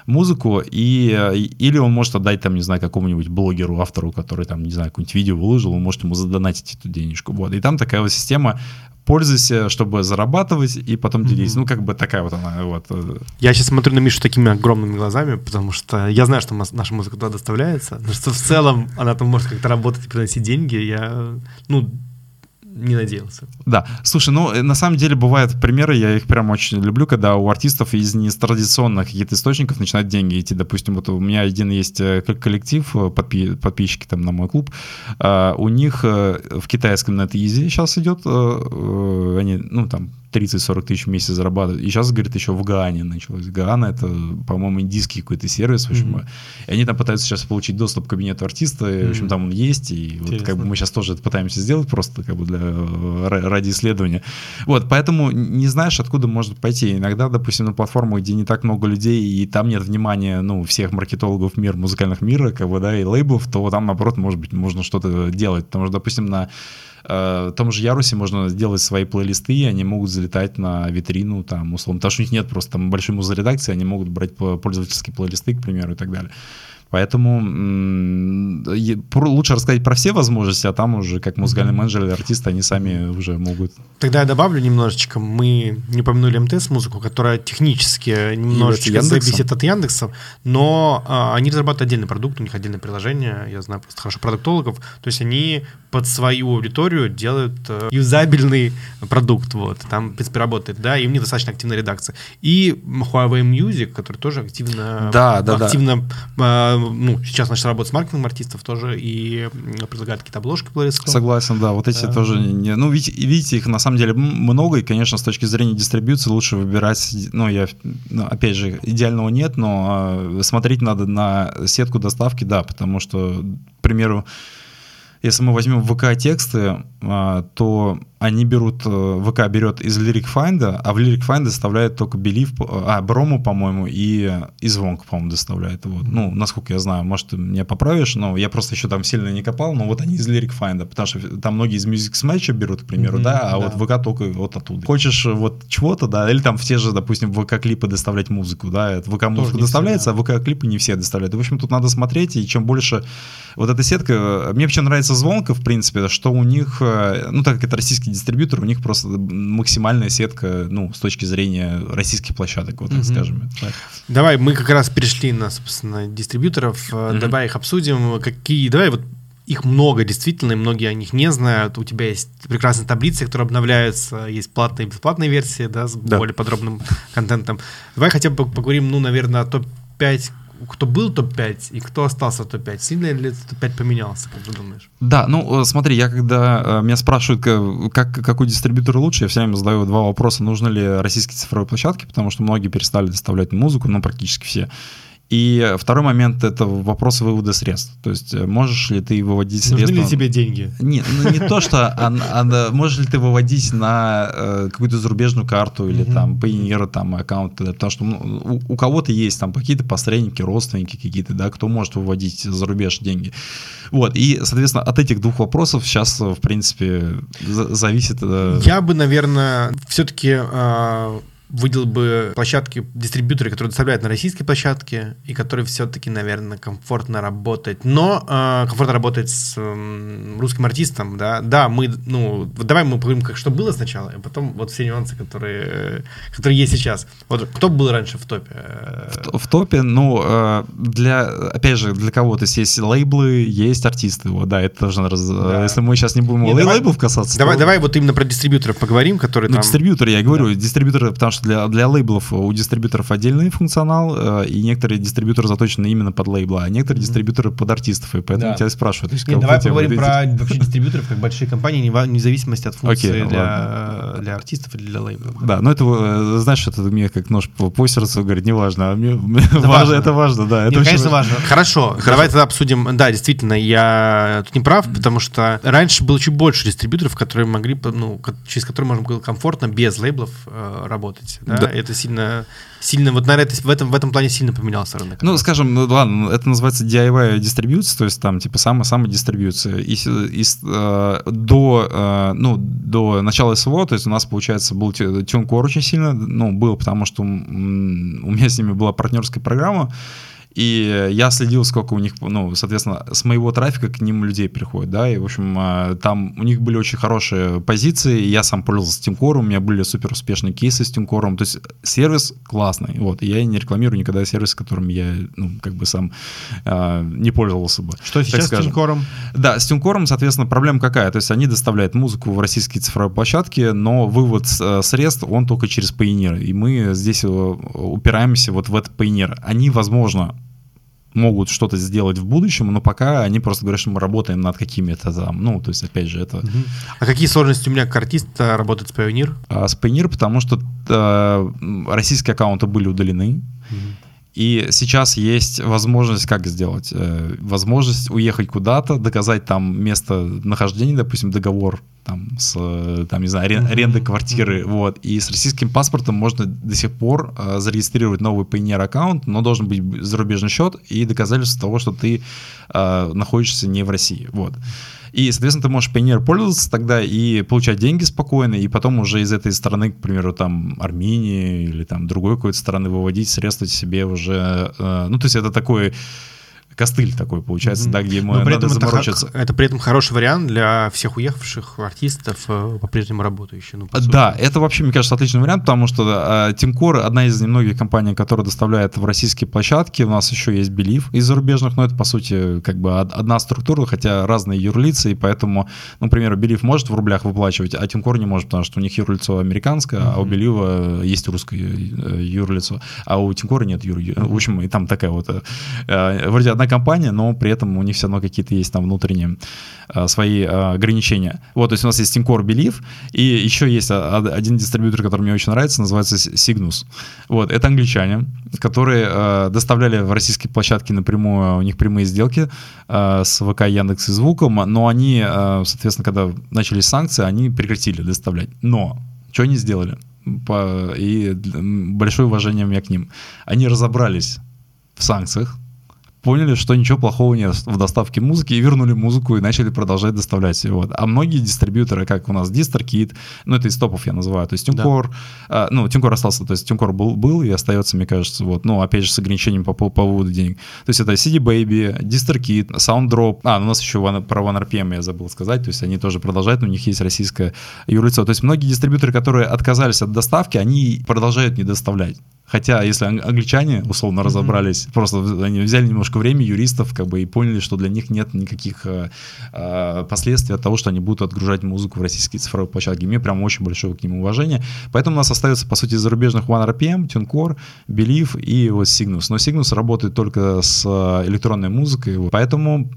музыку, и, или он может отдать, там, не знаю, какому-нибудь блогеру, автору, который, там, не знаю, какое-нибудь видео выложил, он может ему задонатить эту денежку. Вот. И там такая вот система пользуйся, чтобы зарабатывать, и потом делись. Mm-hmm. Ну, как бы такая вот она. Вот. Э. Я сейчас смотрю на Мишу такими огромными глазами, потому что я знаю, что наша музыка туда доставляется, но что в целом она там может как-то работать и приносить деньги. Я, ну, не надеялся. Да. Слушай, ну, э, на самом деле бывают примеры, я их прям очень люблю, когда у артистов из нетрадиционных каких-то источников начинают деньги идти. Допустим, вот у меня один есть э, коллектив, э, подпи- подписчики там на мой клуб, у них в китайском NetEasy сейчас идет, они, ну, там, 30-40 тысяч в месяц зарабатывают. И сейчас, говорит, еще в Гаане началось. Гаана — это, по-моему, индийский какой-то сервис. В общем, mm-hmm. И они там пытаются сейчас получить доступ к кабинету артиста. Mm-hmm. в общем, там он есть. И вот как бы мы сейчас тоже это пытаемся сделать просто как бы для, ради исследования. Вот, поэтому не знаешь, откуда может пойти. Иногда, допустим, на платформах, где не так много людей, и там нет внимания, ну, всех маркетологов мира, музыкальных мира, как бы, да, и лейблов, то там, наоборот, может быть, можно что-то делать. Потому что, допустим, на э, в том же Ярусе можно сделать свои плейлисты, и они могут залетать на витрину, там, условно, потому что у них нет просто там большой музыредакции, они могут брать пользовательские плейлисты, к примеру, и так далее. Поэтому лучше рассказать про все возможности, а там уже как музыкальный менеджер или артист, они сами уже могут. Тогда я добавлю немножечко. Мы не упомянули МТС-музыку, которая технически немножечко зависит от Яндекса, но а, они разрабатывают отдельный продукт, у них отдельное приложение, я знаю просто хорошо продуктологов, то есть они под свою аудиторию делают э, юзабельный продукт, вот, там, в принципе, работает, да, и у них достаточно активная редакция. И Huawei Music, который тоже активно, да, да, активно да. Э, ну, сейчас начал работать с маркетингом артистов тоже и предлагает какие-то обложки плейлистов. Согласен, да, вот эти а, тоже, не, ну, видите, видите, их на самом деле много, и, конечно, с точки зрения дистрибьюции лучше выбирать, ну, я, ну, опять же, идеального нет, но э, смотреть надо на сетку доставки, да, потому что, к примеру, если мы возьмем ВК-тексты, а, то они берут, э, ВК берет из Lyric Find, а в Lyric Find доставляет только Belief, а, Брому, по-моему, и, и Звонк, по-моему, доставляет. Вот. Ну, насколько я знаю, может, ты меня поправишь, но я просто еще там сильно не копал, но вот они из Lyric Find, потому что там многие из Music Smash берут, к примеру, mm-hmm, да, а да. вот ВК только вот оттуда. Хочешь вот чего-то, да, или там в те же, допустим, ВК-клипы доставлять музыку, да, ВК-музыка доставляется, все, да. а ВК-клипы не все доставляют. В общем, тут надо смотреть, и чем больше вот эта сетка, мне вообще нравится Звонка, в принципе, что у них, э, ну, так как это российский дистрибьютор, у них просто максимальная сетка, ну, с точки зрения российских площадок, вот так угу. скажем. Давай, мы как раз перешли на, собственно, дистрибьюторов, угу. давай их обсудим. Какие, давай вот их много, действительно, и многие о них не знают. У тебя есть прекрасные таблицы, которые обновляются, есть платные и бесплатные версии, да, с да. более подробным контентом. Давай хотя бы поговорим, ну, наверное, о топ-5 кто был топ-5 и кто остался в топ-5? Сильно ли этот топ-5 поменялся, как ты думаешь? Да, ну э, смотри, я когда э, меня спрашивают, как, какой дистрибьютор лучше, я все время задаю два вопроса. Нужны ли российские цифровые площадки, потому что многие перестали доставлять музыку, ну практически все. И второй момент — это вопрос вывода средств. То есть э, можешь ли ты выводить Нужны средства... ли тебе деньги? Не, ну, не то, что... А, а, можешь ли ты выводить на э, какую-то зарубежную карту или там Payoneer, там аккаунт, потому что ну, у, у кого-то есть там какие-то посредники, родственники какие-то, да, кто может выводить за рубеж деньги. Вот, и, соответственно, от этих двух вопросов сейчас, в принципе, зависит... Э, Я бы, наверное, все-таки э, выделил бы площадки, дистрибьюторы, которые доставляют на российские площадки и которые все-таки, наверное, комфортно работать. Но э, комфортно работать с э, русским артистом, да. Да, мы, ну, давай мы поговорим, как что было сначала, а потом вот все нюансы, которые, которые есть сейчас. Вот кто был раньше в топе? В, в топе, ну, э, для, опять же, для кого-то есть лейблы, есть артисты, вот, да, это должно раз... Да. Если мы сейчас не будем Нет, лей- давай, лейблов касаться. Давай, то... давай вот именно про дистрибьюторов поговорим, которые ну, там... дистрибьюторы, я говорю, да. дистрибьюторы, потому что для, для лейблов у дистрибьюторов отдельный функционал, э, и некоторые дистрибьюторы заточены именно под лейбла, а некоторые mm-hmm. дистрибьюторы под артистов, и поэтому да. тебя спрашивают. Есть, Нет, давай поговорим про вообще дистрибьюторов, как большие компании, вне зависимости от функции okay, для, для артистов или для лейбла. Да, но это, э, знаешь, это мне как нож по, по сердцу говорит, не важно, а мне это важно, важно, это важно, да. Это Нет, конечно, важно. Хорошо, Хорошо, давай тогда обсудим. Да, действительно, я тут не прав, mm-hmm. потому что раньше было чуть больше дистрибьюторов, которые могли, ну, через которые можно было комфортно без лейблов э, работать. Да? да. Это сильно сильно, вот, наверное, в этом, в этом плане сильно поменялся рынок. Ну, скажем, ну, ладно, это называется DIY дистрибьюция, то есть там, типа, самая-самая дистрибьюция. И, и э, до, э, ну, до начала СВО, то есть у нас, получается, был TuneCore очень сильно, ну, был, потому что у меня с ними была партнерская программа, и я следил, сколько у них, ну, соответственно, с моего трафика к ним людей приходит, да, и, в общем, а, там у них были очень хорошие позиции, я сам пользовался TeamCore, у меня были супер успешные кейсы с TeamCore, то есть сервис классный, вот, и я не рекламирую никогда сервис, которым я, ну, как бы сам э, не пользовался бы. Что сейчас с TeamCore? Да, с TeamCore, соответственно, проблема какая, то есть они доставляют музыку в российские цифровые площадки, но вывод э, средств, он только через Payoneer, и мы здесь э, упираемся вот в этот Payoneer. Они, возможно, могут что-то сделать в будущем, но пока они просто говорят, что мы работаем над какими-то там, ну, то есть, опять же, это... А какие сложности у меня как артиста работать с Pioneer? А, с Pioneer, потому что э, российские аккаунты были удалены, и сейчас есть возможность как сделать? Э, возможность уехать куда-то, доказать там место нахождения, допустим, договор там, с, там, не знаю, арен, аренды квартиры, вот, и с российским паспортом можно до сих пор э, зарегистрировать новый Payoneer аккаунт, но должен быть зарубежный счет и доказательство того, что ты э, находишься не в России, вот. И, соответственно, ты можешь Payoneer пользоваться тогда и получать деньги спокойно, и потом уже из этой страны, к примеру, там, Армении или там другой какой-то страны выводить средства себе уже... Э, ну, то есть это такой костыль такой получается, mm-hmm. да, где ему надо заморочиться. Это, это при этом хороший вариант для всех уехавших артистов, э, по-прежнему работающих. Ну, по да, это вообще, мне кажется, отличный вариант, потому что э, Тимкор одна из немногих компаний, которая доставляет в российские площадки. У нас еще есть Белив из зарубежных, но это, по сути, как бы одна структура, хотя разные юрлицы, и поэтому, ну, например, Белив может в рублях выплачивать, а Тимкор не может, потому что у них юрлицо американское, mm-hmm. а у Белива есть русское э, юрлицо, а у Тимкора нет юр... Mm-hmm. В общем, и там такая вот... Вроде одна одна компания, но при этом у них все равно какие-то есть там внутренние а, свои а, ограничения. Вот, то есть у нас есть Steamcore Belief, и еще есть один дистрибьютор, который мне очень нравится, называется Cygnus. Вот, это англичане, которые а, доставляли в российские площадки напрямую, у них прямые сделки с ВК, Яндекс и Звуком, но они, соответственно, когда начались санкции, они прекратили доставлять. Но что они сделали? По, и большое уважение у меня к ним. Они разобрались в санкциях, поняли, что ничего плохого нет в доставке музыки, и вернули музыку и начали продолжать доставлять. Вот. А многие дистрибьюторы, как у нас DistroKid, ну это из топов я называю, то есть TuneCore, да. а, ну TuneCore остался, то есть TuneCore был, был и остается, мне кажется, вот, ну опять же с ограничением по, по поводу денег. То есть это CD Baby, DistroKid, SoundDrop, а, ну, у нас еще one, про OneRPM я забыл сказать, то есть они тоже продолжают, но у них есть российское юрлицо. То есть многие дистрибьюторы, которые отказались от доставки, они продолжают не доставлять. Хотя, если англичане условно mm-hmm. разобрались, просто они взяли немножко времени юристов, как бы и поняли, что для них нет никаких э, э, последствий от того, что они будут отгружать музыку в российские цифровые площадки. Мне прям очень большое к ним уважение. Поэтому у нас остается, по сути, зарубежных OneRPM, TuneCore, Believe и вот Cygnus. Но Cygnus работает только с э, электронной музыкой. Поэтому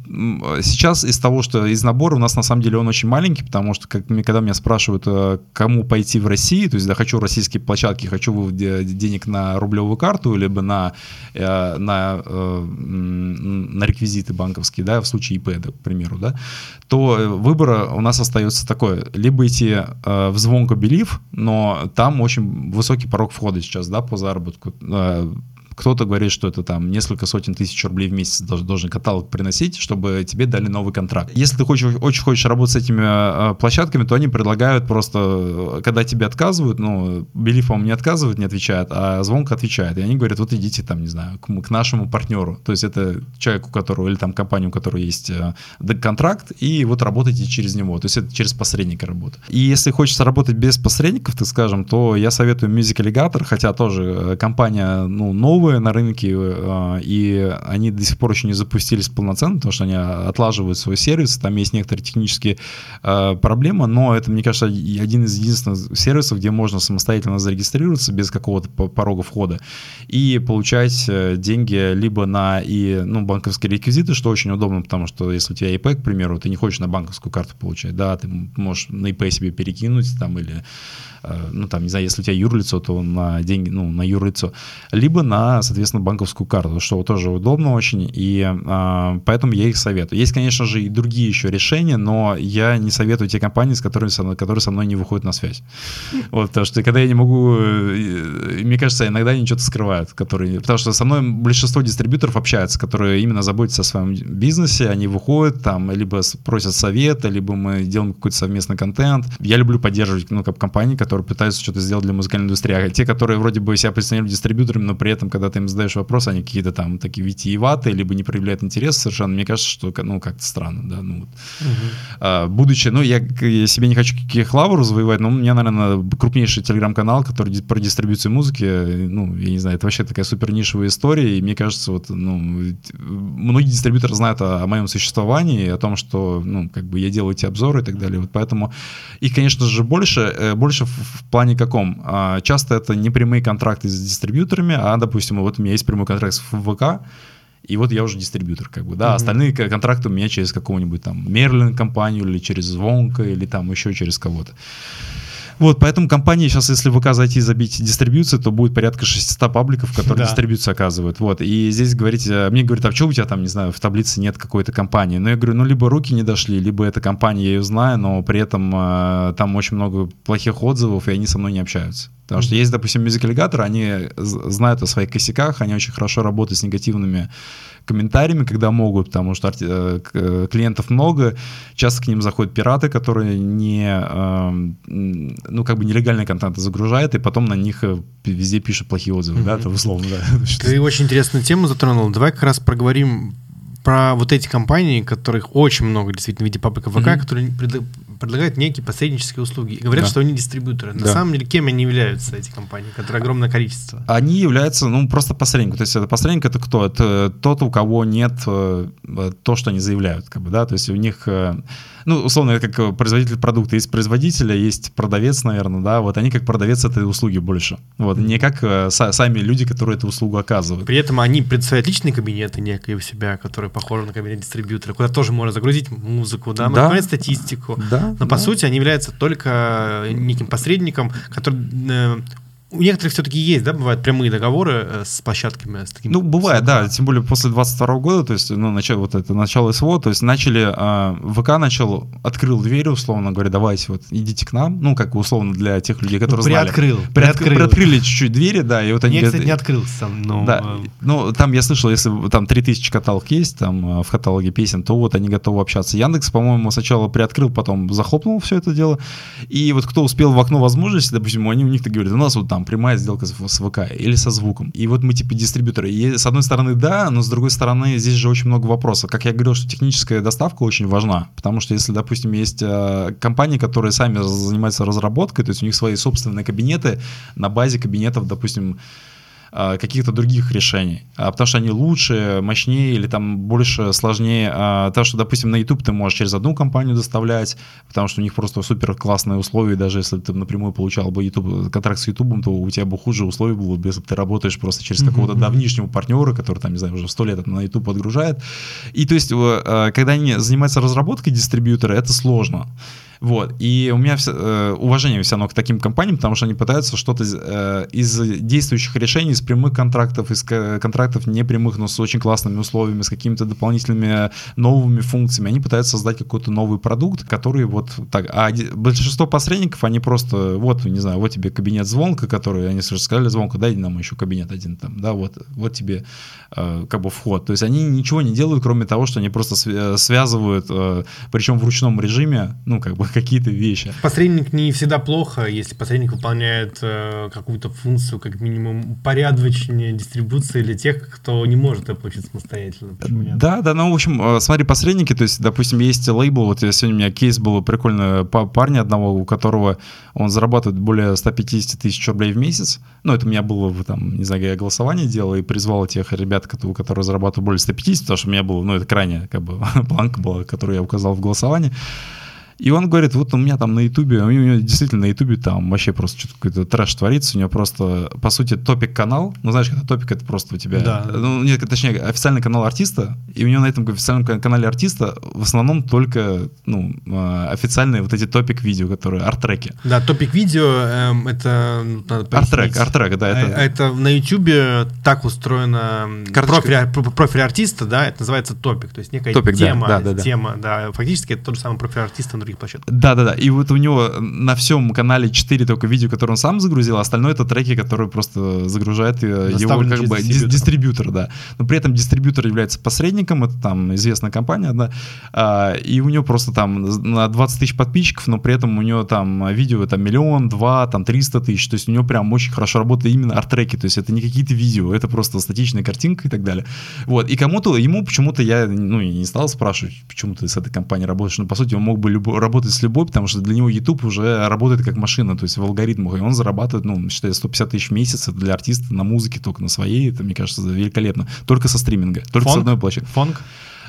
сейчас из того, что из набора у нас на самом деле он очень маленький, потому что как, когда меня спрашивают, э, кому пойти в России, то есть да, хочу российские площадки, хочу денег на рублевую карту, либо на, э, на, э, на реквизиты банковские, да, в случае ИП, к примеру, да, то выбор у нас остается такой. Либо идти э, в звонко Белив, но там очень высокий порог входа сейчас, да, по заработку кто-то говорит, что это там несколько сотен тысяч рублей в месяц должен каталог приносить, чтобы тебе дали новый контракт. Если ты хочешь, очень хочешь работать с этими э, площадками, то они предлагают просто, э, когда тебе отказывают, ну, Белив, по-моему, не отказывает, не отвечает, а звонко отвечает. И они говорят, вот идите там, не знаю, к, к нашему партнеру. То есть это человек, у которого, или там компания, у которой есть э, контракт, и вот работайте через него. То есть это через посредника работа. И если хочется работать без посредников, так скажем, то я советую Music Alligator, хотя тоже компания, ну, новая, новые на рынке, э, и они до сих пор еще не запустились полноценно, потому что они отлаживают свой сервис, там есть некоторые технические э, проблемы, но это, мне кажется, один из единственных сервисов, где можно самостоятельно зарегистрироваться без какого-то порога входа и получать э, деньги либо на и, ну, банковские реквизиты, что очень удобно, потому что если у тебя ИП, к примеру, ты не хочешь на банковскую карту получать, да, ты можешь на ИП себе перекинуть там или ну, там, не знаю, если у тебя юрлицо, то на деньги, ну, на юрлицо, либо на, соответственно, банковскую карту, что тоже удобно очень, и а, поэтому я их советую. Есть, конечно же, и другие еще решения, но я не советую те компании, с которыми со мной, которые со мной не выходят на связь. Вот, потому что когда я не могу, э, мне кажется, иногда они что-то скрывают, которые, потому что со мной большинство дистрибьюторов общаются, которые именно заботятся о своем бизнесе, они выходят там, либо просят совета, либо мы делаем какой-то совместный контент. Я люблю поддерживать, ну, как компании, которые пытаются что-то сделать для музыкальной индустрии, а те, которые вроде бы себя представляют дистрибьюторами, но при этом, когда ты им задаешь вопрос, они какие-то там такие витиеватые, либо не проявляют интерес совершенно, мне кажется, что, ну, как-то странно, да, ну, вот. угу. а, будучи, ну, я, я себе не хочу каких лавру завоевать, но у меня, наверное, крупнейший телеграм-канал, который про дистрибьюцию музыки, ну, я не знаю, это вообще такая супер нишевая история, и мне кажется, вот, ну, многие дистрибьюторы знают о, о моем существовании, о том, что, ну, как бы я делаю эти обзоры и так далее, вот поэтому их, конечно же, больше, э, больше в плане каком? А, часто это не прямые контракты с дистрибьюторами, а, допустим, вот у меня есть прямой контракт с ФВК, и вот я уже дистрибьютор, как бы, да, mm-hmm. остальные контракты у меня через какого-нибудь там Мерлин компанию или через Звонка или там еще через кого-то. Вот, поэтому компания сейчас, если в ВК зайти и забить дистрибьюцию, то будет порядка 600 пабликов, которые Да. дистрибьюцию оказывают. Вот, и здесь говорить, э, мне говорят, а что у тебя там, не знаю, в таблице нет какой-то компании? Ну, я говорю, ну, либо руки не дошли, либо эта компания, я ее знаю, но при этом э, там очень много плохих отзывов, и они со мной не общаются. Потому что есть, допустим, Alligator, они знают о своих косяках, они очень хорошо работают с негативными комментариями, когда могут, потому что арти- э, э, клиентов много, часто к ним заходят пираты, которые не, эм, ну, как бы нелегальный контент загружают, и потом на них э, везде пишут плохие отзывы, да, это условно, да. Ты очень интересную тему затронул. Давай как раз проговорим про вот эти компании, которых очень много действительно в виде паблика ВК, Мгм. которые предлагают некие посреднические услуги. И говорят, Да. что они дистрибьюторы. На Да. самом деле, кем они являются, эти компании, которые огромное количество? Они являются, ну, просто посредником. То есть это посредник это кто? Это тот, у кого нет э, э, то, что они заявляют, как бы, да, то есть у них, э, ну, условно, это как производитель продукта. Есть производитель, а есть продавец, наверное, да, вот они как продавец этой услуги больше. Вот, не как са- сами люди, которые эту услугу оказывают. При этом они представляют личные кабинеты некие у себя, которые похожи на кабинет дистрибьютора, куда тоже можно загрузить музыку, да, Да. статистику. Да, Но по да. сути они являются только неким посредником, который э, у некоторых все-таки есть, да, бывают прямые договоры э, с площадками, с такими. Ну, бывает, да, тем более после 22 года, то есть, ну, начало, вот это начало СВО, то есть начали, а, ВК начал, открыл двери, условно говоря, давайте вот идите к нам, ну, как условно для тех людей, которые знали. приоткрыл, Приотк- приоткрыл. Приоткрыли чуть-чуть двери, да, и вот они... Я, говорят, кстати, не открылся сам, но... Да, э, ну там я слышал, если там 3000 каталог есть там э, в каталоге песен, то вот они готовы общаться. Яндекс, по-моему, сначала приоткрыл, потом захлопнул все это дело. И вот кто успел в окно возможности, допустим, они у них так говорят, у нас вот там прямая сделка с, ВК или со звуком. И вот мы типа дистрибьюторы. И с одной стороны да, но с другой стороны здесь же очень много вопросов. Как я говорил, что техническая доставка очень важна, потому что если, допустим, есть э, компании, которые сами занимаются разработкой, то есть у них свои собственные кабинеты на базе кабинетов, допустим, каких-то других решений, А, потому что они лучше, мощнее или там больше, сложнее. А, То, что, допустим, на YouTube ты можешь через одну компанию доставлять, потому что у них просто супер классные условия, даже если ты напрямую получал бы YouTube, контракт с YouTube, то у тебя бы хуже условия было, бы, если бы ты работаешь просто через какого-то давнишнего партнера, который там, не знаю, уже сто лет на YouTube отгружает. И то есть, э, э, когда они занимаются разработкой дистрибьютора, это сложно. Вот. И у меня э, уважение все равно к таким компаниям, потому что они пытаются что-то э, из действующих решений, из прямых контрактов, из контрактов непрямых, но с очень классными условиями, с какими-то дополнительными новыми функциями, они пытаются создать какой-то новый продукт, который вот так. А большинство посредников, они просто, вот, не знаю, вот тебе кабинет звонка, который, они сказали, звонка, дай нам еще кабинет один там, да, вот, вот тебе э, как бы вход. То есть они ничего не делают, кроме того, что они просто св- связывают, э, причем в ручном режиме, ну, как бы какие-то вещи. Посредник не всегда плохо, если посредник выполняет э, какую-то функцию, как минимум, порядочнее дистрибуции для тех, кто не может это получить самостоятельно. Нет? Да, да, ну, в общем, э, смотри, посредники, то есть, допустим, есть лейбл, вот сегодня у меня кейс был прикольный па- парня одного, у которого он зарабатывает более 150 тысяч рублей в месяц, ну, это у меня было, там, не знаю, я голосование делал и призвал тех ребят, которые зарабатывают более 150, потому что у меня было, ну, это крайняя, как бы, планка была, которую я указал в голосовании, и он говорит, вот у меня там на Ютубе, у него действительно на Ютубе там вообще просто что-то какой-то трэш творится, у него просто, по сути, топик-канал, ну, знаешь, когда топик, это просто у тебя, Да. ну, нет, точнее, официальный канал артиста, и у него на этом официальном кан- канале артиста в основном только, ну, э, официальные вот эти топик-видео, которые, арт-треки. Да, топик видео эм, это надо Арт-трек, арт-трек, да, это... А- Это на Ютубе так устроено Карточка. профиль, про- профиль артиста, да, это называется топик, то есть некая Топик, тема, да, да, да. тема, да, фактически это тот же самый профиль артиста на других площадках. Да, да, да. И вот у него на всем канале 4 только видео, которые он сам загрузил, а остальное это треки, которые просто загружает э, его как бы дис- дистрибьютора. дистрибьютор, да. Но при этом дистрибьютор является посредником, это там известная компания, да. А, и у него просто там на 20 тысяч подписчиков, но при этом у него там видео там миллион, два, там 300 тысяч. То есть у него прям очень хорошо работает именно арт-треки. То есть это не какие-то видео, это просто статичная картинка и так далее. Вот. И кому-то, ему почему-то я, ну, не стал спрашивать, почему ты с этой компанией работаешь. Ну, по сути, он мог бы любо- работать с любой, потому что для него YouTube уже работает как машина, то есть в алгоритмах. И он зарабатывает, ну, считай, 150 тысяч в месяц. Это для артиста на музыке только на своей. Это, мне кажется, великолепно. Только со стриминга. Только с Фонк? одной площадки. Фонк?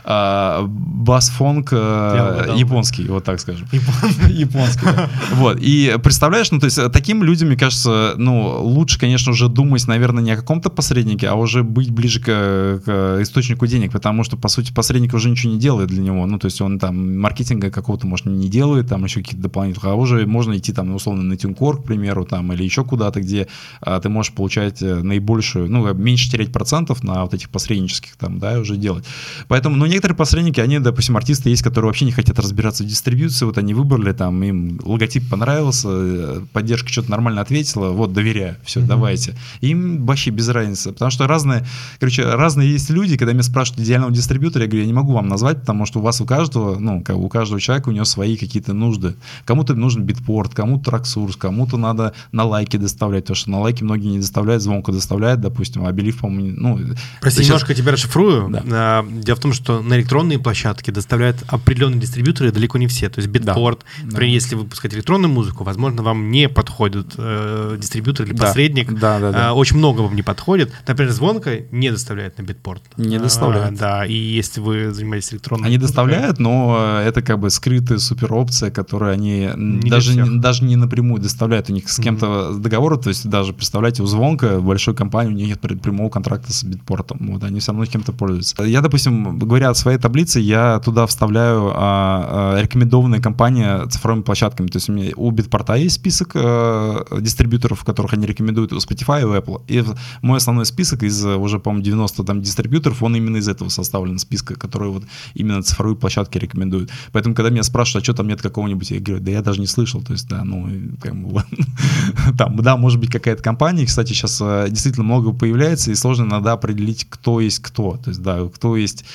А, бас-фонк а, японский, вот так скажем. Японский, Вот, и представляешь, ну, то есть таким людям, мне кажется, ну, лучше, конечно, уже думать, наверное, не о каком-то посреднике, а уже быть ближе к, к источнику денег, потому что, по сути, посредник уже ничего не делает для него, ну, то есть он там маркетинга какого-то, может, не делает, там еще какие-то дополнительные, а уже можно идти там, условно, на Тюнкор, к примеру, там, или еще куда-то, где а, ты можешь получать э, наибольшую, ну, меньше терять процентов на вот этих посреднических там, да, уже делать. Поэтому, ну, некоторые посредники, они, допустим, артисты есть, которые вообще не хотят разбираться в дистрибьюции, вот они выбрали, там, им логотип понравился, э, поддержка что-то нормально ответила, вот, доверяю, все, mm-hmm. давайте. Им вообще без разницы, потому что разные, короче, разные есть люди, когда меня спрашивают идеального дистрибьютора, я говорю, я не могу вам назвать, потому что у вас у каждого, ну, у каждого человека у него свои какие-то нужды. Кому-то нужен битпорт, кому-то траксурс, кому-то надо на лайки доставлять, потому что на лайки многие не доставляют, звонку доставляют, допустим, а Белив, по-моему, ну... Прости, сейчас... немножко тебя расшифрую. Да. А, дело в том, что на электронные площадки доставляют определенные дистрибьюторы, далеко не все. То есть битпорт, да. например, да. если выпускать электронную музыку, возможно, вам не подходит э, дистрибьютор или да. посредник. Да, да, да. А, очень много вам не подходит. Например, звонка не доставляет на битпорт. Не доставляет. А, да, и если вы занимаетесь электронной Они доставляют, но это как бы скрытая супер опция, которую они не даже, даже не напрямую доставляют. У них с кем-то mm-hmm. договор, то есть даже, представляете, у звонка большой компании, у них нет прямого контракта с битпортом. Вот, они все равно кем-то пользуются. Я, допустим, говоря о своей таблице, я туда вставляю а, а, рекомендованные компании цифровыми площадками. То есть у меня у битпорта есть список а, дистрибьюторов, которых они рекомендуют у Spotify и у Apple. И мой основной список из уже, по-моему, 90 там дистрибьюторов, он именно из этого составлен, списка, которые вот именно цифровые площадки рекомендуют. Поэтому, когда меня спрашивают, а что там нет какого-нибудь, я говорю, да я даже не слышал. То есть, да, ну, как бы, там, да, может быть, какая-то компания, кстати, сейчас э, действительно много появляется, и сложно иногда определить, кто есть кто. То есть, да, кто есть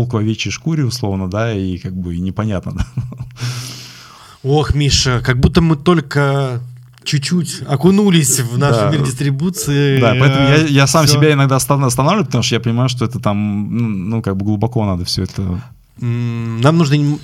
волк в овечьей шкуре, условно, да, и как бы непонятно. Да. Ох, Миша, как будто мы только чуть-чуть окунулись в наш да. мир дистрибуции. Да, поэтому я, я сам все. себя иногда останавливаю, потому что я понимаю, что это там, ну, ну как бы глубоко надо все это. Нам нужно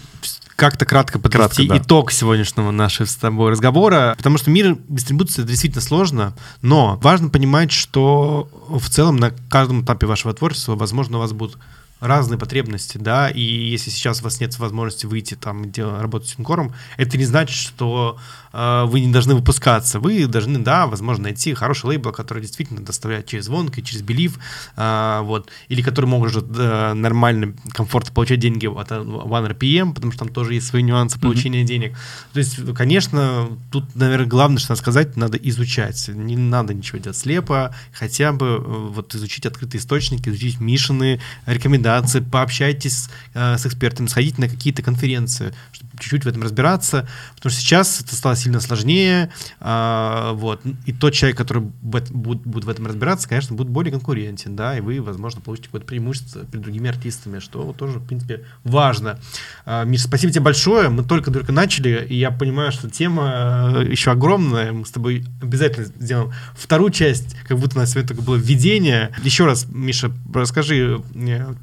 как-то кратко подвести кратко, да. итог сегодняшнего нашего с тобой разговора, потому что мир дистрибуции действительно сложно, но важно понимать, что в целом на каждом этапе вашего творчества, возможно, у вас будут разные потребности, да, и если сейчас у вас нет возможности выйти там, где работать с инкором, это не значит, что вы не должны выпускаться. Вы должны, да, возможно, найти хороший лейбл, который действительно доставляет через звонк и через белив, э, вот, или который может э, нормально, комфортно получать деньги от OneRPM, потому что там тоже есть свои нюансы получения mm-hmm. денег. То есть, конечно, тут, наверное, главное, что надо сказать, надо изучать. Не надо ничего делать слепо, хотя бы э, вот изучить открытые источники, изучить Мишины рекомендации пообщайтесь э, с экспертами, сходите на какие-то конференции, чтобы чуть-чуть в этом разбираться, потому что сейчас это стало сильно сложнее, э, вот, и тот человек, который будет, будет в этом разбираться, конечно, будет более конкурентен, да, и вы, возможно, получите какое-то преимущество перед другими артистами, что тоже, в принципе, важно. Э, Миш, спасибо тебе большое, мы только-только начали, и я понимаю, что тема э, еще огромная, мы с тобой обязательно сделаем вторую часть, как будто у нас сегодня только было введение. Еще раз, Миша, расскажи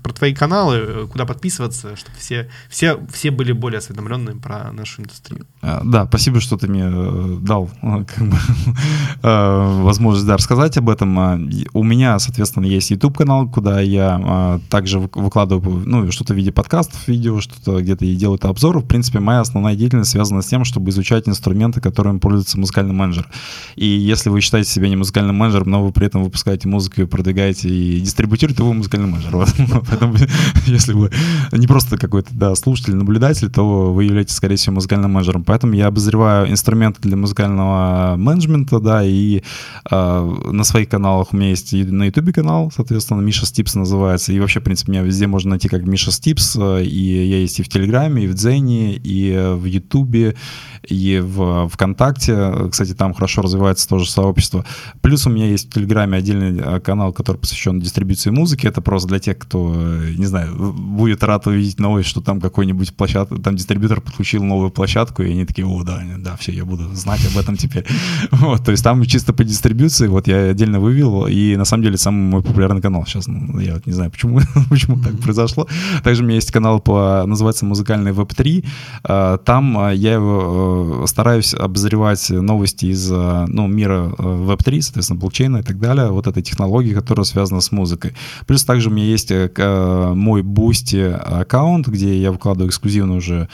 про про твои каналы, э, куда подписываться, чтобы все, все, все были более осведомленными про нашу индустрию. А, да, спасибо, что ты мне э, дал э, как бы, возможность да, рассказать об этом. А, у меня, соответственно, есть YouTube-канал, куда я а, также выкладываю ну, что-то в виде подкастов, видео, что-то где-то и делаю обзоры. В принципе, моя основная деятельность связана с тем, чтобы изучать инструменты, которыми пользуется музыкальный менеджер. И если вы считаете себя не музыкальным менеджером, но вы при этом выпускаете музыку и продвигаете и дистрибутируете, то вы музыкальный менеджер. Поэтому, если вы не просто какой-то да, слушатель, наблюдатель, то вы являетесь, скорее всего, музыкальным менеджером. Поэтому я обозреваю инструменты для музыкального менеджмента, да, и э, на своих каналах у меня есть на YouTube канал, соответственно, Миша Стипс называется, и вообще, в принципе, меня везде можно найти как Миша Стипс, и я есть и в Телеграме, и в Дзене, и в Ютубе, и в ВКонтакте. Кстати, там хорошо развивается тоже сообщество. Плюс у меня есть в Телеграме отдельный э, канал, который посвящен дистрибуции музыки. Это просто для тех, кто, э, не знаю, будет рад увидеть новость, что там какой-нибудь площадка, там дистрибьютор подключил новую площадку, и они такие, о, да, да, все, я буду знать об этом теперь. Вот, то есть там чисто по дистрибьюции, вот я отдельно вывел, и на самом деле самый мой популярный канал сейчас, ну, я вот не знаю, почему, почему так произошло. Также у меня есть канал по, называется «Музыкальный веб-3», а, там а, я его стараюсь обозревать новости из, ну, мира веб-3, соответственно, блокчейна и так далее, вот этой технологии, которая связана с музыкой. Плюс также у меня есть э, мой Boosty аккаунт, где я выкладываю эксклюзивно уже э,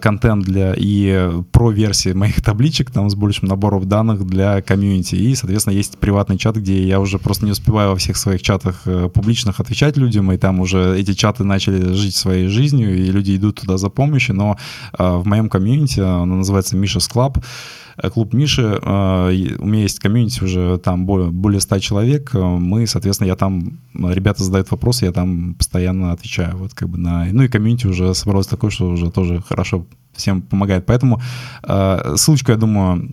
контент для и про версии моих табличек там с большим набором данных для комьюнити. И, соответственно, есть приватный чат, где я уже просто не успеваю во всех своих чатах э, публичных отвечать людям, и там уже эти чаты начали жить своей жизнью, и люди идут туда за помощью. Но в моем комьюнити, оно называется Миша's Club, Э, клуб Миши. Э, у меня есть комьюнити уже там более, более 100 человек. Э, мы, соответственно, я там, ребята задают вопросы, я там постоянно отвечаю. Вот как бы на... Ну и комьюнити уже собралось такое, что уже тоже хорошо всем помогает. Поэтому ссылочку, я думаю,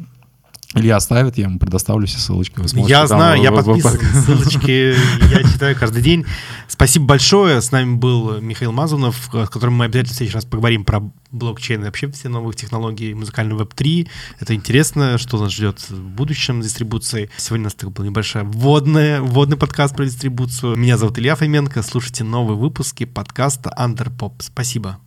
Илья оставит, я ему предоставлю все ссылочки. Я знаю, я подписан. Ссылочки я читаю каждый день. Спасибо большое. С нами был Михаил Мазунов, с которым мы обязательно в следующий раз поговорим про блокчейн и вообще все новые технологии, музыкальный веб-3. Это интересно, что нас ждет в будущем дистрибуции. Сегодня у нас был небольшой вводный, вводный подкаст про дистрибуцию. Меня зовут Илья Фоменко. Слушайте новые выпуски подкаста Underpop. Спасибо.